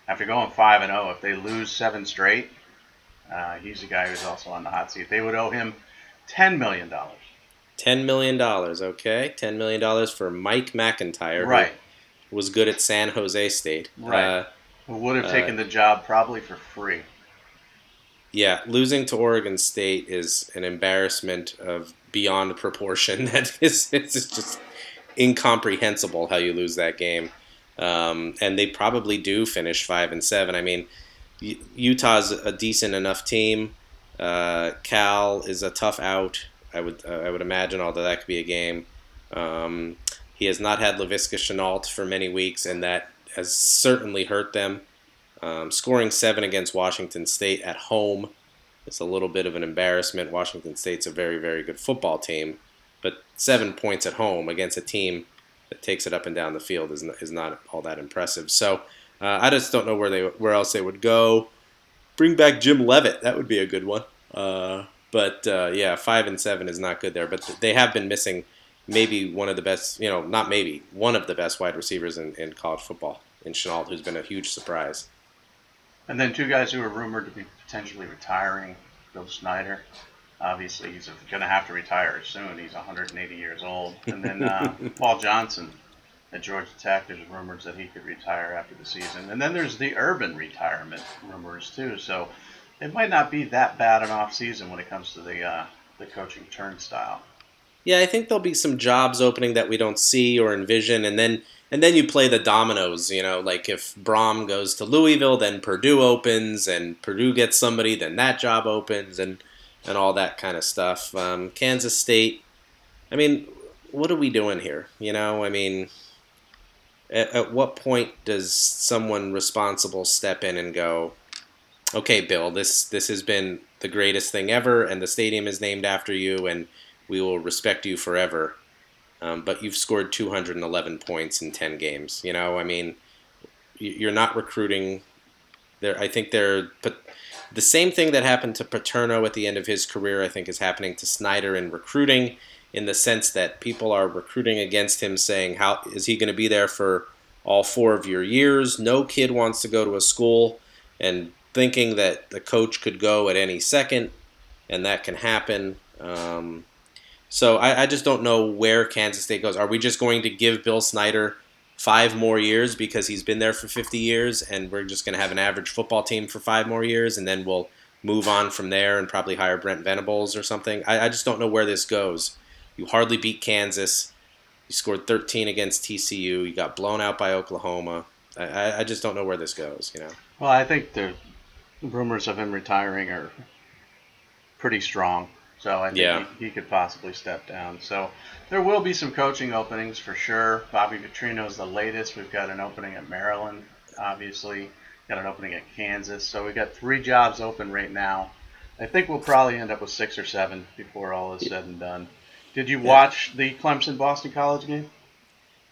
after going five and zero, if they lose seven straight, uh, he's the guy who's also on the hot seat. They would owe him ten million dollars.
Ten million dollars, okay. Ten million dollars for Mike MacIntyre, who
Right.
was good at San Jose State.
Right.
Uh,
Who would have
Uh,
taken the job probably for free.
yeah, losing to Oregon State is an embarrassment of beyond proportion. That is, it's just incomprehensible how you lose that game. Um, and they probably do finish five and seven. I mean, Utah's a decent enough team. Uh, Cal is a tough out. I would uh, I would imagine, although that could be a game. Um, he has not had Laviska Shenault for many weeks, and that has certainly hurt them. Um, scoring seven against Washington State at home is a little bit of an embarrassment. Washington State's a very very good football team, but seven points at home against a team that takes it up and down the field is not, is not all that impressive. So uh, I just don't know where they where else they would go. Bring back Jim Leavitt. That would be a good one. Uh, but uh, yeah, five and seven is not good there. But they have been missing maybe one of the best, you know, not maybe one of the best wide receivers in, in college football in Shenault, who's been a huge surprise.
And then two guys who are rumored to be potentially retiring. Bill Snyder, obviously he's going to have to retire soon. He's 180 years old. And then uh, Paul Johnson at Georgia Tech. There's rumors that he could retire after the season. And then there's the Urban retirement rumors too. So it might not be that bad an off season when it comes to the uh, the coaching turnstile.
Yeah, I think there'll be some jobs opening that we don't see or envision, and then and then you play the dominoes. You know, like if Brohm goes to Louisville, then Purdue opens, and Purdue gets somebody, then that job opens, and and all that kind of stuff. Um, Kansas State. I mean, what are we doing here? You know, I mean, at, at what point does someone responsible step in and go, okay, Bill, this this has been the greatest thing ever, and the stadium is named after you, and we will respect you forever. Um, but you've scored 211 points in 10 games. You know, I mean, you're not recruiting. There, I think they're. But the same thing that happened to Paterno at the end of his career, I think, is happening to Snyder in recruiting, in the sense that people are recruiting against him, saying, "How is he going to be there for all four of your years?" No kid wants to go to a school and thinking that the coach could go at any second, and that can happen. Um, so I, I, just don't know where Kansas State goes. Are we just going to give Bill Snyder five more years because he's been there for 50 years, and we're just going to have an average football team for five more years, and then we'll move on from there and probably hire Brent Venables or something? I, I just don't know where this goes. You hardly beat Kansas. You scored 13 against TCU. You got blown out by Oklahoma. I, I just don't know where this goes. You know.
Well, I think the rumors of him retiring are pretty strong. So I think yeah. he, he, could possibly step down. So there will be some coaching openings for sure. Bobby Petrino is the latest. We've got an opening at Maryland, obviously. Got an opening at Kansas. So we've got three jobs open right now. I think we'll probably end up with six or seven before all is said and done. Did you watch the Clemson Boston College game?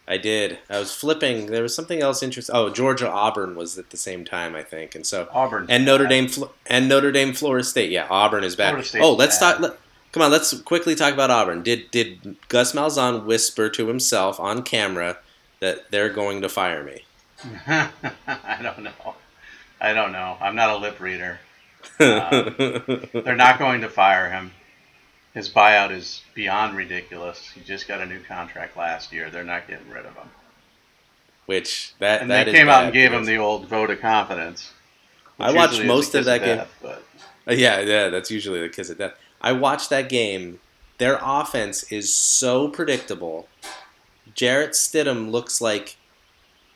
I did. I was flipping. There was something else interesting. Oh, Georgia Auburn was at the same time, I think, and so
Auburn
and Notre Dame and Notre Dame Florida State. Yeah, Auburn is bad. Oh, let's bad. talk. Let, come on, let's quickly talk about Auburn. Did did Gus Malzahn whisper to himself on camera that they're going to fire me?
I don't know. I don't know. I'm not a lip reader. Uh, they're not going to fire him his buyout is beyond ridiculous. He just got a new contract last year. They're not getting rid of him.
Which that
and
that
they came out and gave him the old vote of confidence.
I watched most of that of death, game. But. Yeah, yeah, that's usually the kiss of death. I watched that game. Their offense is so predictable. Jarrett Stidham looks like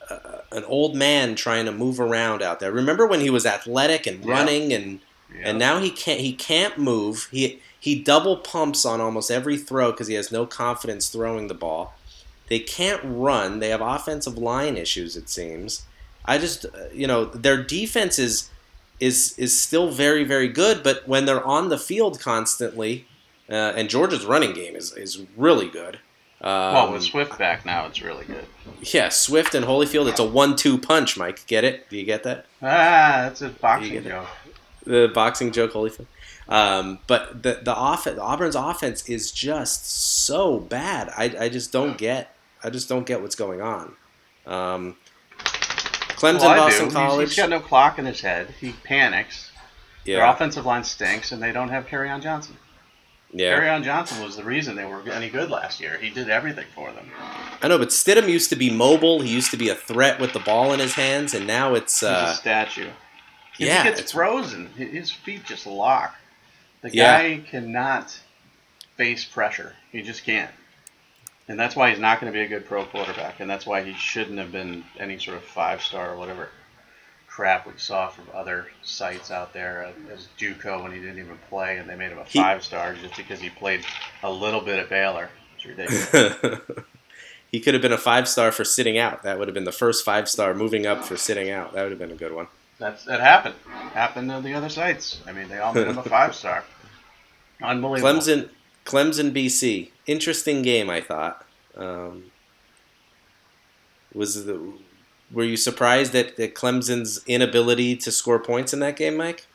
uh, an old man trying to move around out there. Remember when he was athletic and running yeah. and yeah. and now he can't he can't move. He he double pumps on almost every throw because he has no confidence throwing the ball. They can't run. They have offensive line issues. It seems. I just, uh, you know, their defense is is is still very very good, but when they're on the field constantly, uh, and Georgia's running game is is really good.
Um, well, with Swift back now, it's really good.
Yeah, Swift and Holyfield, it's a one-two punch. Mike, get it? Do you get that?
Ah, that's a boxing joke.
The boxing joke, Holyfield. Um, but the the offense, Auburn's offense is just so bad. I, I just don't get. I just don't get what's going on. Um, Clemson, well, Boston College.
He's, he's got no clock in his head. He panics. Yeah. Their offensive line stinks, and they don't have Kerryon Johnson. Yeah. Kerryon Johnson was the reason they were any good last year. He did everything for them.
I know, but Stidham used to be mobile. He used to be a threat with the ball in his hands, and now it's uh,
He's a statue. Yeah, he gets frozen. His feet just lock. The guy yeah. cannot face pressure. He just can't. And that's why he's not going to be a good pro quarterback. And that's why he shouldn't have been any sort of five star or whatever crap we saw from other sites out there uh, as JUCO when he didn't even play, and they made him a five star just because he played a little bit at Baylor. It's ridiculous.
he could have been a five star for sitting out. That would have been the first five star moving up for sitting out. That would have been a good one.
That's that happened. Happened to the other sites. I mean, they all made him a five star. Unbelievable.
Clemson, Clemson, BC. Interesting game, I thought. Um, was the were you surprised at, at Clemson's inability to score points in that game, Mike?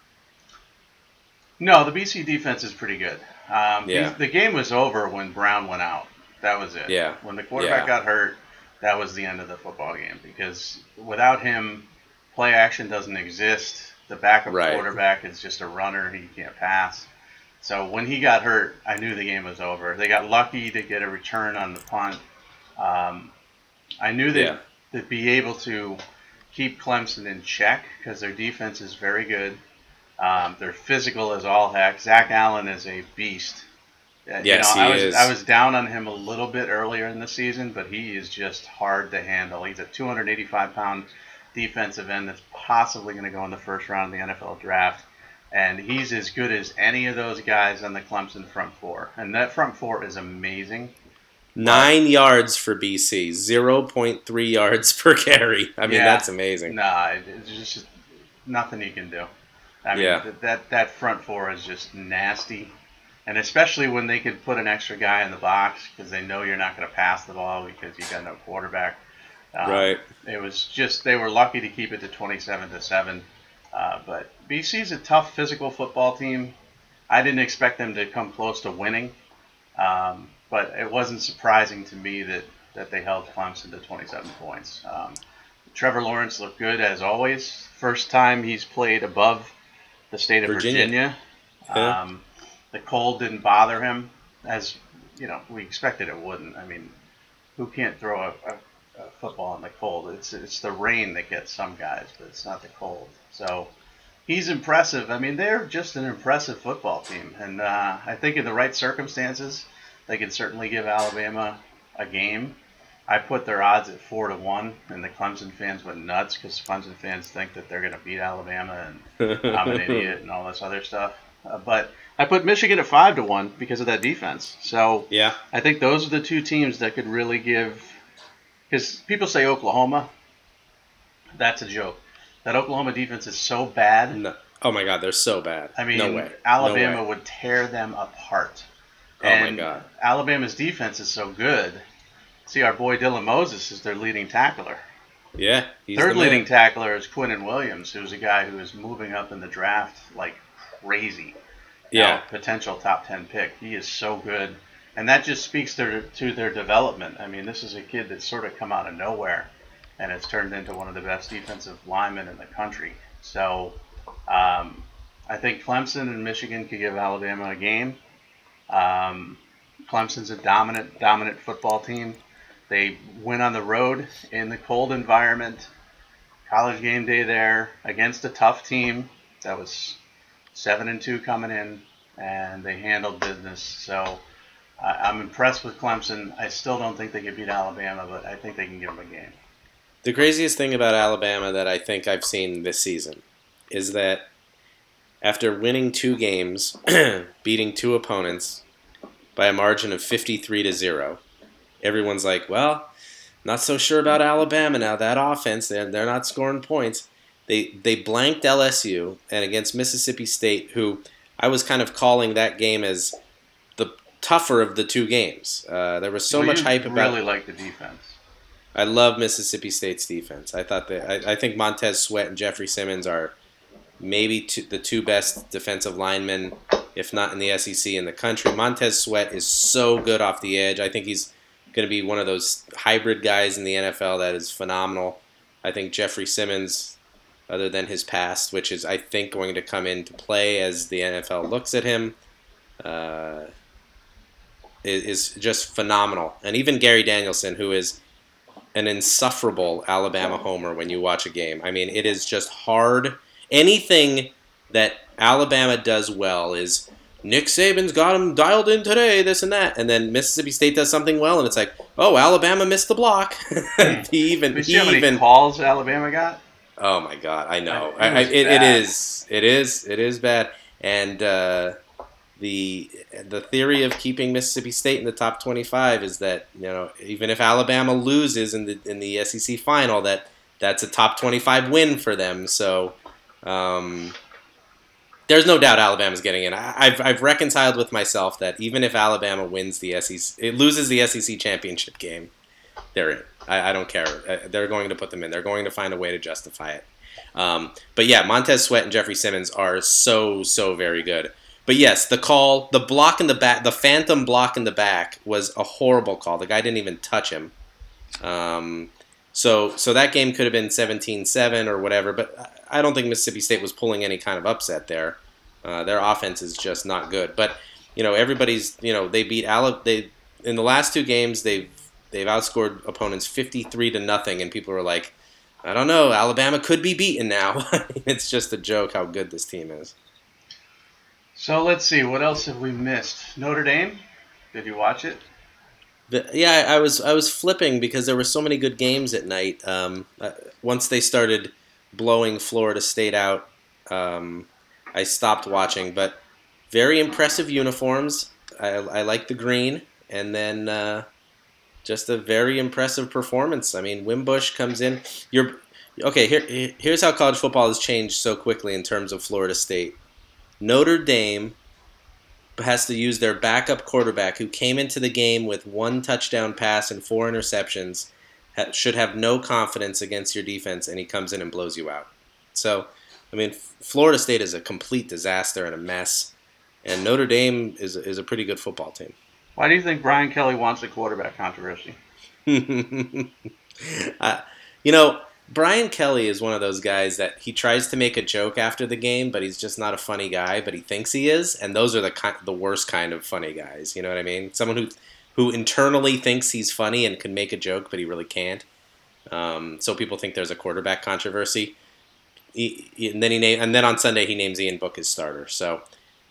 No, the BC defense is pretty good. Um,
Yeah.
The game was over when Brown went out. That was it.
Yeah.
When the quarterback
Yeah.
got hurt, that was the end of the football game because without him, play action doesn't exist. The backup
Right.
quarterback is just a runner. He can't pass. So when he got hurt, I knew the game was over. They got lucky to get a return on the punt. Um, I knew that
Yeah.
they'd be able to keep Clemson in check because their defense is very good. Um, they're physical as all heck. Zach Allen is a beast. Uh, you
Yes,
know, I
he
was
is.
I was down on him a little bit earlier in the season, but he is just hard to handle. He's a 285 pound defensive end that's possibly going to go in the first round of the NFL draft, and he's as good as any of those guys on the Clemson front four. And that front four is amazing.
Nine yards for BC, zero point three yards per carry. I mean,
Yeah.
that's amazing.
Nah, it's just nothing you can do. I mean,
Yeah.
that that front four is just nasty, and especially when they could put an extra guy in the box because they know you're not going to pass the ball because you got no quarterback. Um,
Right.
It was just they were lucky to keep it to 27 to seven, uh, but BC's a tough physical football team. I didn't expect them to come close to winning, um, but it wasn't surprising to me that that they held Clemson to 27 points. Um, Trevor Lawrence looked good as always. First time he's played above the state of
Virginia.
Virginia.
Yeah.
Um, the cold didn't bother him, as you know we expected it wouldn't. I mean, who can't throw a, a, a football in the cold? It's it's the rain that gets some guys, but it's not the cold. So he's impressive. I mean, they're just an impressive football team, and uh, I think in the right circumstances, they can certainly give Alabama a game. I put their odds at four to one, and the Clemson fans went nuts because Clemson fans think that they're going to beat Alabama, and I'm an idiot and all this other stuff. Uh, but I put Michigan at five to one because of that defense. So
Yeah.
I think those are the two teams that could really give. Because people say Oklahoma, that's a joke. That Oklahoma defense is so bad.
No. Oh my God, they're so bad.
I mean,
no way.
Alabama
No way.
would tear them apart.
Oh my God.
Alabama's defense is so good. See, our boy Dylan Moses is their leading tackler.
Yeah. He's
Third leading tackler is Quinnen Williams, who's a guy who is moving up in the draft like crazy.
Yeah.
Now, potential top 10 pick. He is so good. And that just speaks to, to their development. I mean, this is a kid that's sort of come out of nowhere and has turned into one of the best defensive linemen in the country. So um, I think Clemson and Michigan could give Alabama a game. Um, Clemson's a dominant, dominant football team. They went on the road in the cold environment, college game day there against a tough team that was seven and two coming in, and they handled business. So I I'm impressed with Clemson. I still don't think they can beat Alabama, but I think they can give them a game.
The craziest thing about Alabama that I think I've seen this season is that after winning two games, beating two opponents by a margin of 53 to 0, everyone's like, well, not so sure about Alabama now. That offense, they're, they're not scoring points. They, they blanked LSU and against Mississippi State, who I was kind of calling that game as tougher of the two games. Uh, there was so
Well,
much hype about
Really like the defense.
I love Mississippi State's defense. I thought that I, I think Montez Sweat and Jeffrey Simmons are maybe two, the two best defensive linemen, if not in the SEC in the country. Montez Sweat is so good off the edge. I think he's going to be one of those hybrid guys in the NFL that is phenomenal. I think Jeffrey Simmons, other than his past, which is I think going to come into play as the NFL looks at him. Uh, is, is just phenomenal, and even Gary Danielson, who is an insufferable Alabama homer when you watch a game. I mean, it is just hard. Anything that Alabama does well is Nick Saban's got him dialed in today, this and that, and then Mississippi State does something well, and it's like, oh, Alabama missed the block. he even, he
see how many
even,
calls Alabama got?
oh my god, I know,
It
I, I, it, it is, it is, it is bad, and uh, the the theory of keeping Mississippi State in the top 25 is that you know even if Alabama loses in the in the SEC final that that's a top 25 win for them so um, there's no doubt Alabama's getting in I, I've, I've reconciled with myself that even if Alabama wins the SEC it loses the SEC championship game they're in I, I don't care. Uh, They're going to put them in. They're going to find a way to justify it. Um, but yeah, Montez Sweat and Jeffrey Simmons are so so very good. But yes, the call, the block in the back, the phantom block in the back was a horrible call. The guy didn't even touch him. Um, so so that game could have been 17-7 or whatever. But I don't think Mississippi State was pulling any kind of upset there. Uh, their offense is just not good. But you know everybody's you know they beat Ala they in the last two games they've they've outscored opponents 53 to nothing and people are like I don't know Alabama could be beaten now. it's just a joke how good this team is.
So let's see, what else have we missed? Notre Dame? Did you watch it?
Yeah, I was I was flipping because there were so many good games at night. Um, uh, once they started blowing Florida State out, um, I stopped watching. But very impressive uniforms. I, I like the green, and then uh, just a very impressive performance. I mean, Wimbush comes in. You're okay. Here, here's how college football has changed so quickly in terms of Florida State. Notre Dame has to use their backup quarterback who came into the game with one touchdown pass and four interceptions should have no confidence against your defense and he comes in and blows you out. So, I mean, Florida State is a complete disaster and a mess and Notre Dame is is a pretty good football team.
Why do you think Brian Kelly wants a quarterback controversy?
uh, you know, Brian Kelly is one of those guys that he tries to make a joke after the game, but he's just not a funny guy. But he thinks he is, and those are the kind, the worst kind of funny guys. You know what I mean? Someone who who internally thinks he's funny and can make a joke, but he really can't. Um, so people think there's a quarterback controversy. He, he, and then he name, and then on Sunday he names Ian Book his starter. So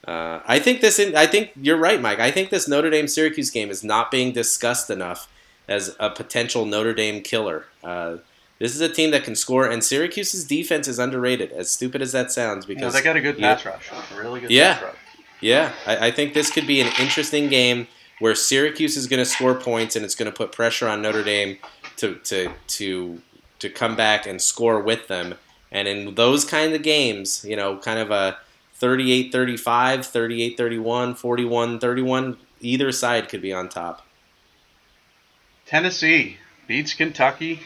uh, I think this. I think you're right, Mike. I think this Notre Dame Syracuse game is not being discussed enough as a potential Notre Dame killer. Uh, this is a team that can score, and Syracuse's defense is underrated. As stupid as that sounds, because
yeah, they got a good pass rush, really good
yeah,
pass rush.
Yeah, I, I think this could be an interesting game where Syracuse is going to score points, and it's going to put pressure on Notre Dame to to to to come back and score with them. And in those kind of games, you know, kind of a 38-35, 38-31, 41-31, either side could be on top.
Tennessee beats Kentucky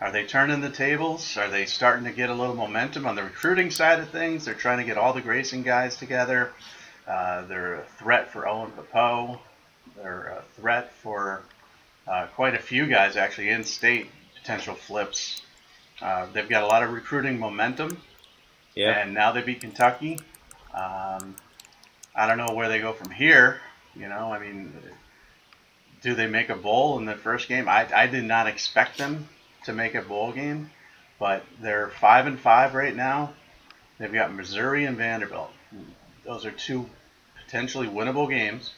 are they turning the tables? Are they starting to get a little momentum on the recruiting side of things? They're trying to get all the Grayson guys together. Uh, they're a threat for Owen Pappoe. They're a threat for uh, quite a few guys actually in state potential flips. Uh, they've got a lot of recruiting momentum.
Yeah.
And now they beat Kentucky. Um, I don't know where they go from here. You know, I mean, do they make a bowl in the first game? I, I did not expect them to make a bowl game, but they're five and five right now. They've got Missouri and Vanderbilt. Those are two potentially winnable games.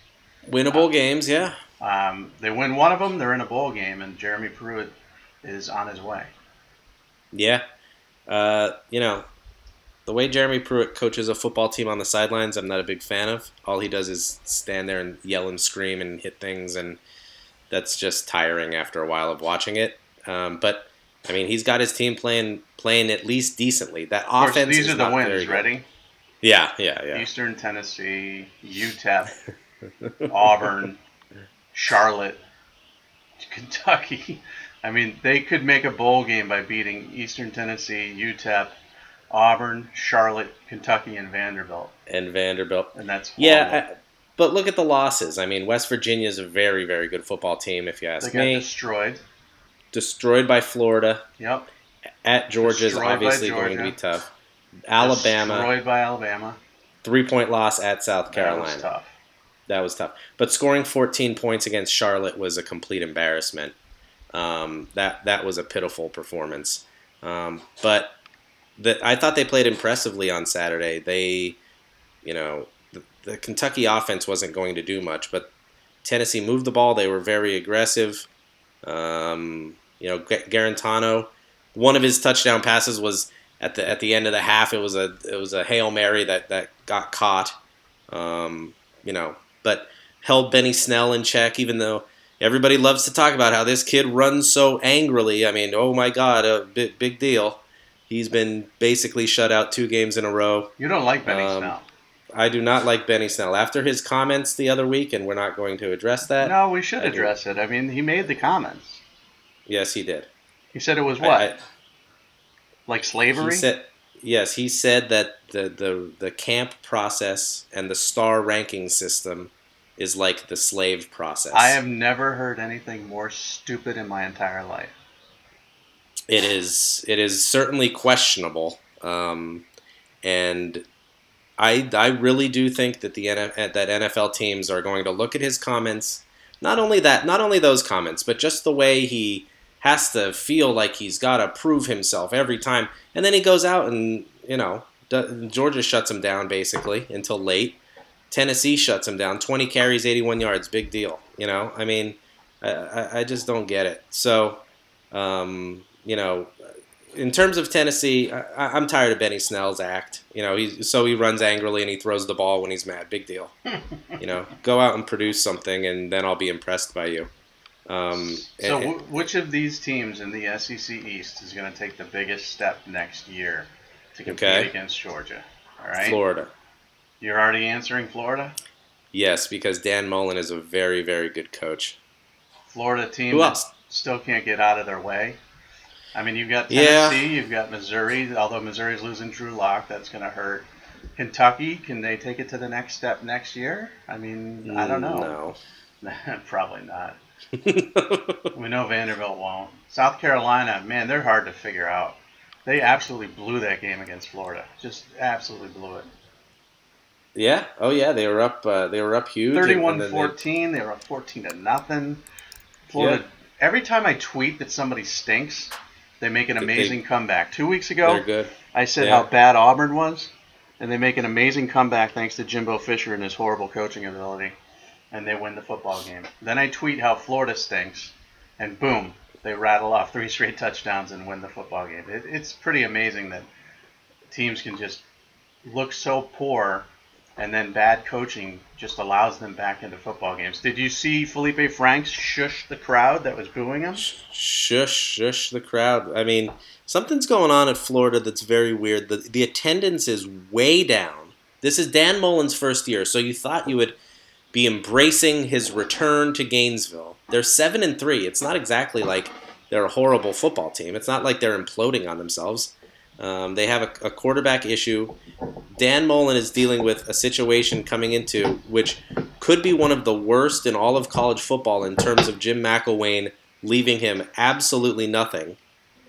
Winnable games, yeah.
Um, they win one of them, they're in a bowl game, and Jeremy Pruitt is on his way.
Yeah, uh, you know, the way Jeremy Pruitt coaches a football team on the sidelines, I'm not a big fan of. All he does is stand there and yell and scream and hit things, and that's just tiring after a while of watching it. Um, but I mean, he's got his team playing playing at least decently. That
course,
offense.
These
are
the wins. Ready?
Yeah, yeah, yeah.
Eastern Tennessee, UTEP, Auburn, Charlotte, Kentucky. I mean, they could make a bowl game by beating Eastern Tennessee, UTEP, Auburn, Charlotte, Kentucky, and Vanderbilt.
And Vanderbilt.
And that's
horrible. yeah. I, but look at the losses. I mean, West Virginia is a very, very good football team. If you ask
they got
me,
destroyed
destroyed by Florida.
Yep.
At Georgia is obviously going to be tough. Alabama.
Destroyed by Alabama.
Three point loss at South Carolina.
That was tough.
That was tough. But scoring 14 points against Charlotte was a complete embarrassment. Um, that that was a pitiful performance. Um, but the, I thought they played impressively on Saturday. They, you know, the, the Kentucky offense wasn't going to do much, but Tennessee moved the ball. They were very aggressive. Um, you know, Guarantano, one of his touchdown passes was at the at the end of the half. It was a it was a hail mary that that got caught. Um, you know, but held Benny Snell in check, even though everybody loves to talk about how this kid runs so angrily. I mean, oh my God, a big big deal. He's been basically shut out two games in a row.
You don't like Benny um, Snell.
I do not like Benny Snell. After his comments the other week, and we're not going to address that.
No, we should I address do. it. I mean, he made the comments.
Yes, he did.
He said it was
I-
what?
I-
like slavery?
He said, yes, he said that the, the, the camp process and the star ranking system is like the slave process.
I have never heard anything more stupid in my entire life.
It is it is certainly questionable, um, and I I really do think that the NF, that NFL teams are going to look at his comments. Not only that, not only those comments, but just the way he has to feel like he's got to prove himself every time, and then he goes out and you know Georgia shuts him down basically until late. Tennessee shuts him down. Twenty carries, eighty-one yards, big deal. You know, I mean, I, I just don't get it. So. Um, you know, in terms of Tennessee, I, I'm tired of Benny Snell's act. You know, he so he runs angrily and he throws the ball when he's mad. Big deal. you know, go out and produce something, and then I'll be impressed by you. Um,
So,
and-
w- which of these teams in the SEC East is going to take the biggest step next year to compete
Okay.
against Georgia? All right.
Florida,
You're already answering Florida.
yes, because Dan Mullen is a very, very good coach.
Florida team
Who else?
still can't get out of their way. I mean, you've got
Yeah.
Tennessee, you've got Missouri. Although Missouri's losing Drew Lock, that's going to hurt. Kentucky, can they take it to the next step next year? I mean, I don't know. No. Probably not. We know Vanderbilt won't. South Carolina, man, they're hard to figure out. They absolutely blew that game against Florida. Just absolutely blew it.
yeah. Oh yeah, they were up. Uh, they were up huge. and- and then they-
31-14, they were up 14 to nothing. Florida. Every time I tweet that somebody stinks, they make an
They-
amazing comeback. Two weeks ago. I said
Yeah.
how bad Auburn was, and they make an amazing comeback thanks to Jimbo Fisher and his horrible coaching ability, and they win the football game. Then I tweet how Florida stinks, and boom, they rattle off three straight touchdowns and win the football game. It, it's pretty amazing that teams can just look so poor, and then bad coaching just allows them back into football games. Did you see Felipe Franks shush the crowd that was booing him?
Shush, shush the crowd. I mean, something's going on at Florida that's very weird. The, the attendance is way down. This is Dan Mullen's first year, so you thought you would be embracing his return to Gainesville. They're seven and three. It's not exactly like they're a horrible football team. It's not like they're imploding on themselves. Um, they have a, a quarterback issue. Dan Mullen is dealing with a situation coming into which could be one of the worst in all of college football in terms of Jim McElwain leaving him absolutely nothing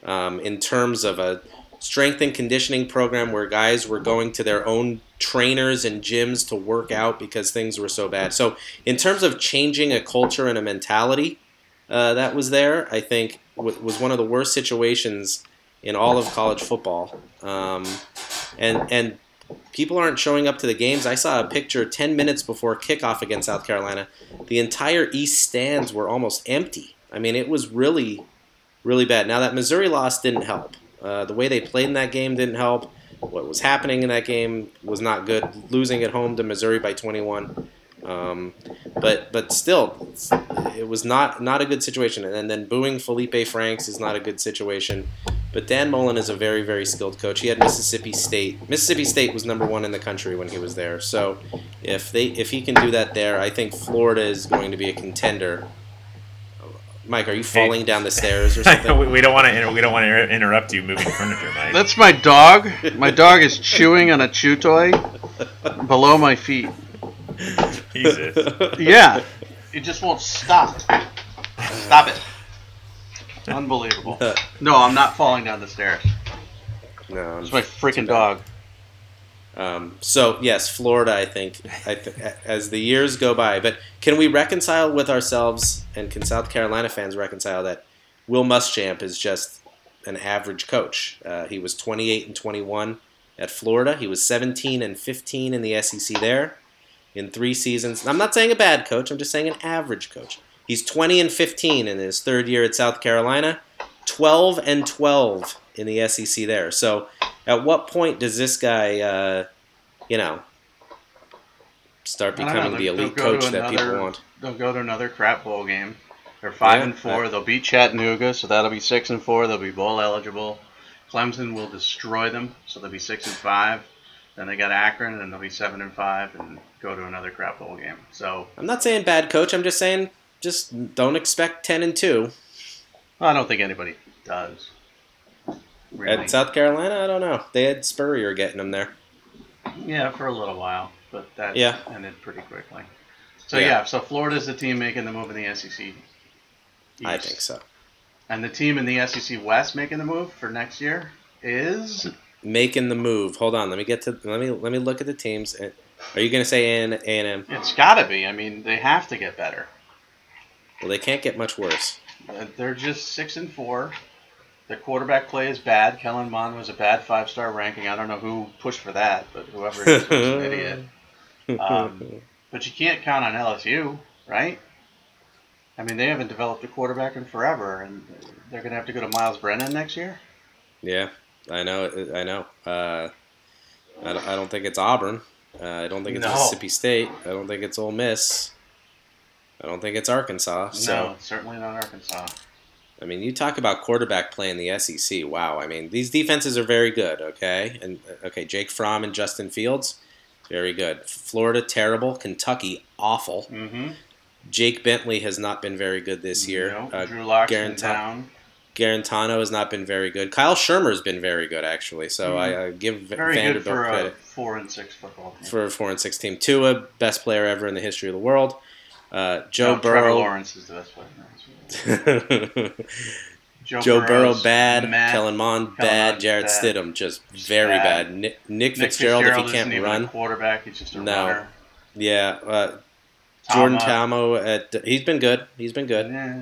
um, in terms of a strength and conditioning program where guys were going to their own trainers and gyms to work out because things were so bad. So, in terms of changing a culture and a mentality uh, that was there, I think w- was one of the worst situations in all of college football. Um, and and people aren't showing up to the games. I saw a picture 10 minutes before kickoff against South Carolina. The entire East stands were almost empty. I mean, it was really, really bad. Now, that Missouri loss didn't help. Uh, the way they played in that game didn't help. What was happening in that game was not good. Losing at home to Missouri by 21. Um, but but still, it was not not a good situation. And then booing Felipe Franks is not a good situation. But Dan Mullen is a very very skilled coach. He had Mississippi State. Mississippi State was number one in the country when he was there. So if they if he can do that there, I think Florida is going to be a contender. Mike, are you falling down the stairs or something?
we don't want to inter- we don't want to interrupt you moving furniture, Mike.
That's my dog. My dog is chewing on a chew toy below my feet.
Jesus.
Yeah. It just won't stop. Stop it. Unbelievable. No, I'm not falling down the stairs.
no,
It's my freaking dog.
Um, so yes, Florida. I think I th- as the years go by, but can we reconcile with ourselves, and can South Carolina fans reconcile that Will Muschamp is just an average coach? Uh, he was 28 and 21 at Florida. He was 17 and 15 in the SEC there in three seasons. I'm not saying a bad coach. I'm just saying an average coach. He's 20 and 15 in his third year at South Carolina. 12 and 12 in the SEC there. So, at what point does this guy, uh, you know, start
don't know,
becoming the elite coach that people want?
They'll go to another crap bowl game. They're five
Yeah,
and four. They'll beat Chattanooga, so that'll be six and four. They'll be bowl eligible. Clemson will destroy them, so they'll be six and five. Then they got Akron, and they'll be seven and five, and go to another crap bowl game. So
I'm not saying bad coach. I'm just saying just don't expect 10 and 2.
I don't think anybody does. Really.
At South Carolina, I don't know. They had Spurrier getting them there.
Yeah, for a little while, but that
Yeah.
ended pretty quickly. So
Yeah.
yeah. so Florida's the team making the move in the SEC.
I think so.
And the team in the SEC West making the move for next year is
Making the move. Hold on. Let me get to. Let me let me look at the teams. Are you going to say A and M?
it's got to be. I mean, they have to get better.
Well, they can't get much worse.
Uh, They're just six and four. Their quarterback play is bad. Kellen Mond was a bad five star ranking. I don't know who pushed for that, but whoever it is was an idiot. Um, but you can't count on LSU, right? I mean, they haven't developed a quarterback in forever, and they're going to have to go to Myles Brennan next year.
Yeah, I know. I know. Uh, I don't think it's Auburn. Uh, I don't think it's
No.
Mississippi State. I don't think it's Ole Miss. I don't think it's Arkansas. So
no, certainly not Arkansas.
I mean, you talk about quarterback play in the SEC. Wow. I mean, these defenses are very good. Okay, and uh, okay, Jake Fromm and Justin Fields, very good. Florida terrible. Kentucky awful.
Mm-hmm.
Jake Bentley has not been very good this year.
No,
Uh,
Drew Lock's been down.
Guarantano has not been very good. Kyle Shurmur's been very good actually. So
Mhm.
I, I give
Very good
Vanderbilt
for a
credit
four and six football team.
for a four and six team. Tua, best player ever in the history of the world. Uh, Joe
No, Trevor
Burrow.
Lawrence is the best player. Joe,
Joe Burrow bad,
Matt-
Kellen Mond bad,
Mond
Jarrett
bad.
Stidham just
Just
very
bad.
bad. Nick, Nick,
Nick
Fitzgerald, if he
isn't
can't
even
run,
a quarterback. He's just a
No.
runner.
yeah. Uh, Jordan
Tama.
Tamo at he's been good. He's been good.
Yeah.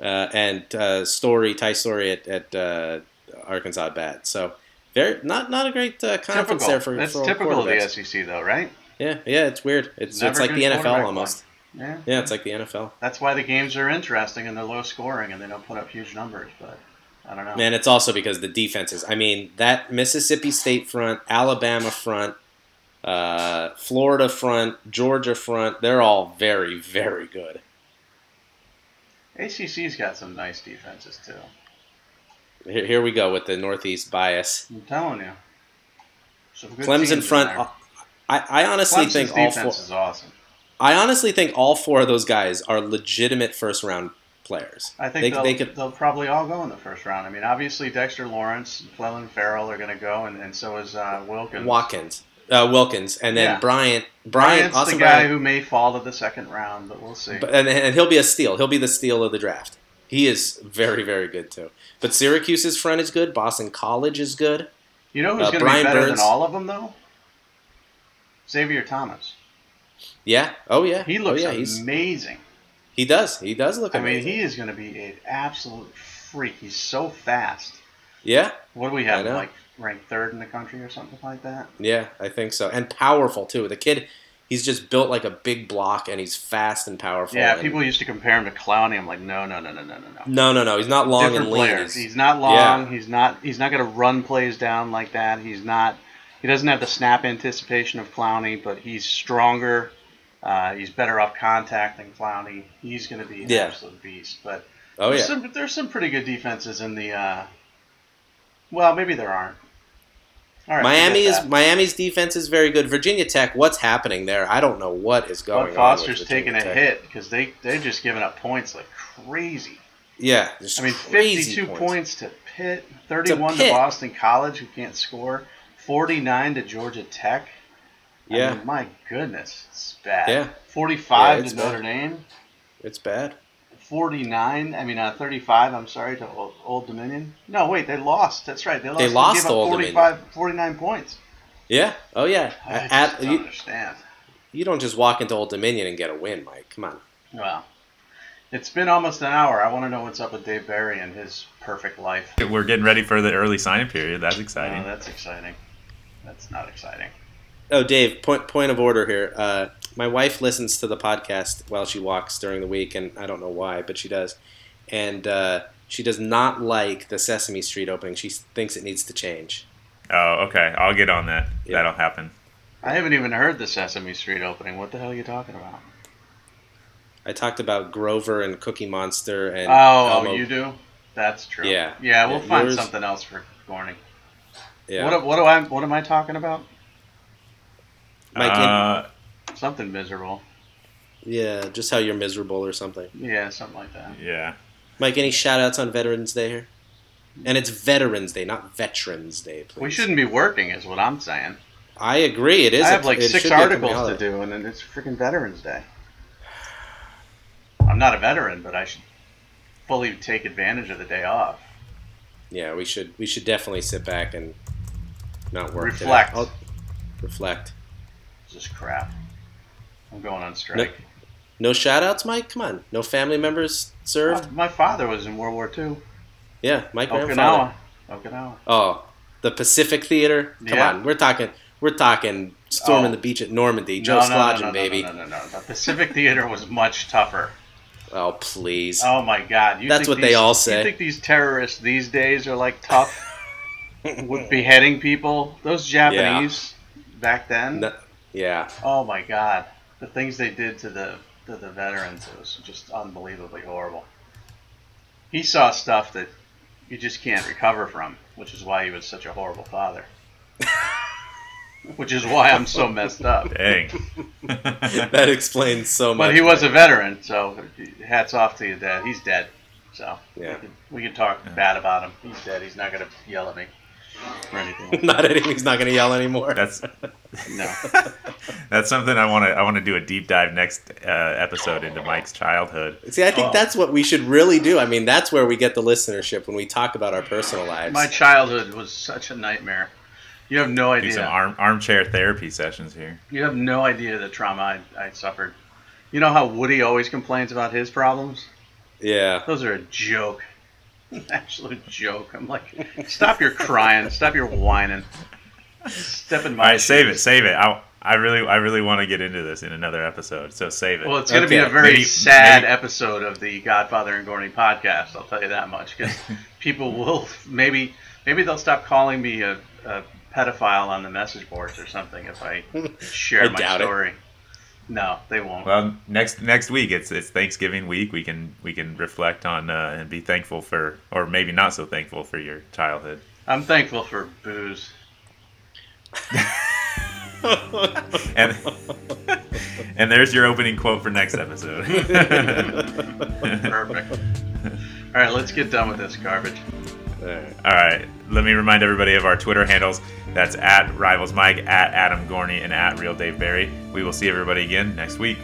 Uh, and uh, Storey Ty Storey at, at uh, Arkansas bad. So very not not a great uh, conference
Typical.
there for
That's
for
typical of the. SEC, though, right?
Yeah, yeah, it's weird. It's
Never
it's like the NFL almost.
Yeah.
Yeah, it's like the NFL.
That's why the games are interesting and they're low scoring and they don't put up huge numbers. But I don't know.
Man, it's also because the defenses. I mean, that Mississippi State front, Alabama front, uh, Florida front, Georgia front, they're all very, very good.
ACC's got some nice defenses too.
Here, here we go with the Northeast bias.
I'm telling you. Some
Clemson front. I, I honestly
Clemson's
think all four.
is awesome.
I honestly think all four of those guys are legitimate first round players.
I think
they,
they'll,
they could.
they'll probably all go in the first round. I mean, obviously Dexter Lawrence, Clelin Ferrell are going to go, and, and so is uh, Wilkins.
Watkins, uh, Wilkins, and then
Yeah.
Bryant. Bryant,
Bryant's the guy
Bryant,
who may fall to the second round, but we'll see.
but, and, and he'll be a steal. He'll be the steal of the draft. He is very, very good too. But Syracuse's front is good. Boston College is good.
you know who's
uh,
going to be better
Burns-
than all of them, though? Xavier Thomas.
Yeah. Oh yeah.
He
oh,
looks
yeah. He's
amazing.
he does. He does look
I mean, he is going to be an absolute freak. He's so fast.
yeah.
What do we have? Like ranked third in the country or something like that?
Yeah. I think so. And powerful too. The kid. He's just built like a big block, and he's fast and powerful.
Yeah,
and-
people used to compare him to Clowney. I'm like, no, no, no, no, no, no, no.
No, no, no. He's not long
Different
and lean. He's-
He's not long. He's not. He's not going to run plays down like that. He's not. He doesn't have the snap anticipation of Clowney, but he's stronger. Uh, he's better off contact than Clowney. He's going to be an
Yeah.
absolute beast. But
oh
there's
yeah.
some there's some pretty good defenses in the. Uh, well, maybe there aren't. Right,
Miami is. Miami's defense is very good. Virginia Tech, what's happening there? I don't know what is going
Bud
on.
Foster's taking a
Tech.
hit because they they've just giving up points like crazy.
Yeah,
I mean, 52
points.
points. to Pitt, 31 to,
Pitt.
Boston College, who can't score, 49 to Georgia Tech. I
Yeah,
mean, my goodness, it's bad.
Yeah.
45
Yeah,
to
bad.
Notre Dame,
it's bad.
49. I mean, uh, 35. I'm sorry to Old, Old Dominion. No, wait, they lost. That's right. They lost.
They lost
gave
Old
45, 49 points.
Yeah. Oh yeah.
I just
At,
don't
you,
understand.
you don't just walk into Old Dominion and get a win, Mike. Come on.
Well, it's been almost an hour. I want to know what's up with Dave Barry and his perfect life.
We're getting ready for the early signing period. That's
Oh,
exciting.
that's exciting. That's not exciting.
Oh, Dave. Point point of order here. Uh, my wife listens to the podcast while she walks during the week, and I don't know why, but she does. And uh, she does not like the Sesame Street opening. She thinks it needs to change.
Oh, okay. I'll get on that.
Yeah.
That'll happen.
I haven't even heard the Sesame Street opening. What the hell are you talking about?
I talked about Grover and Cookie Monster and
Oh,
Elmo.
oh, you do? That's true.
Yeah.
Yeah, we'll
Yeah,
find
yours-
something else for Gorney.
yeah.
What, what do I? What am I talking about?
Mike,
Uh,
Something miserable.
yeah, just how you're miserable or something.
Yeah, something like that.
yeah.
Mike, any shout outs on Veterans Day here? And it's Veterans Day, not Veterans Day, please.
We shouldn't be working, is what I'm saying.
I agree. It is.
I
a-
have like
it
six
should be a company
articles to do, and then it's freaking Veterans Day. I'm not a veteran, but I should fully take advantage of the day off.
Yeah, we should. We should definitely sit back and not work. today.
Reflect.
Oh, reflect.
It's just crap. I'm going on strike.
No shout outs, Mike. Come on. No family members served.
Uh, my father was in World War II.
Yeah, my grandfather.
Okinawa. Okinawa.
Oh, the Pacific Theater. Come
Yeah.
on, we're talking. We're talking storming
Oh.
the beach at Normandy. Joe
no, no, no, no, no,
baby.
No, no, no, no. The Pacific Theater was much tougher.
Oh, please.
Oh my God! You
That's what they all say.
You think these terrorists these days are like tough with beheading people? Those Japanese back then.
No- yeah.
Oh my God! The things they did to the to the veterans it was just unbelievably horrible. He saw stuff that you just can't recover from, which is why he was such a horrible father. which is why I'm so messed up.
Dang.
That explains so much.
But he was a veteran, so hats off to you, Dad. He's dead. So
Yeah.
we, can, we can talk bad about him. He's dead. He's not going to yell at me or anything.
Not any, he's not going to yell anymore.
That's.
No.
that's something I want to I want to do a deep dive next uh, episode into Mike's childhood.
See, I think
Oh.
that's what we should really do. I mean, that's where we get the listenership when we talk about our personal lives.
My childhood was such a nightmare. You have no idea.
Do some
idea.
arm, armchair therapy sessions here.
You have no idea the trauma I, I suffered. You know how Woody always complains about his problems?
yeah.
Those are a joke. Absolute joke. I'm like, stop your crying. Stop your whining. Step in my
All right, save it, save it. I, I really I really want to get into this in another episode, so save it.
Well, it's going to be a very
Maybe-
sad
maybe-
episode of the Godfather and Gorney podcast. I'll tell you that much because people will maybe maybe they'll stop calling me a, a pedophile on the message boards or something if I share
I
my
story. it.
No, they won't.
Well, next next week it's it's Thanksgiving week. We can we can reflect on uh, and be thankful for, or maybe not so thankful for your childhood.
I'm thankful for booze.
And and there's your opening quote for next episode.
Perfect. All right, let's get done with this garbage.
All right. Let me remind everybody of our Twitter handles. That's at Rivals Mike, at Adam Gorney, and at Real Dave Barry. We will see everybody again next week.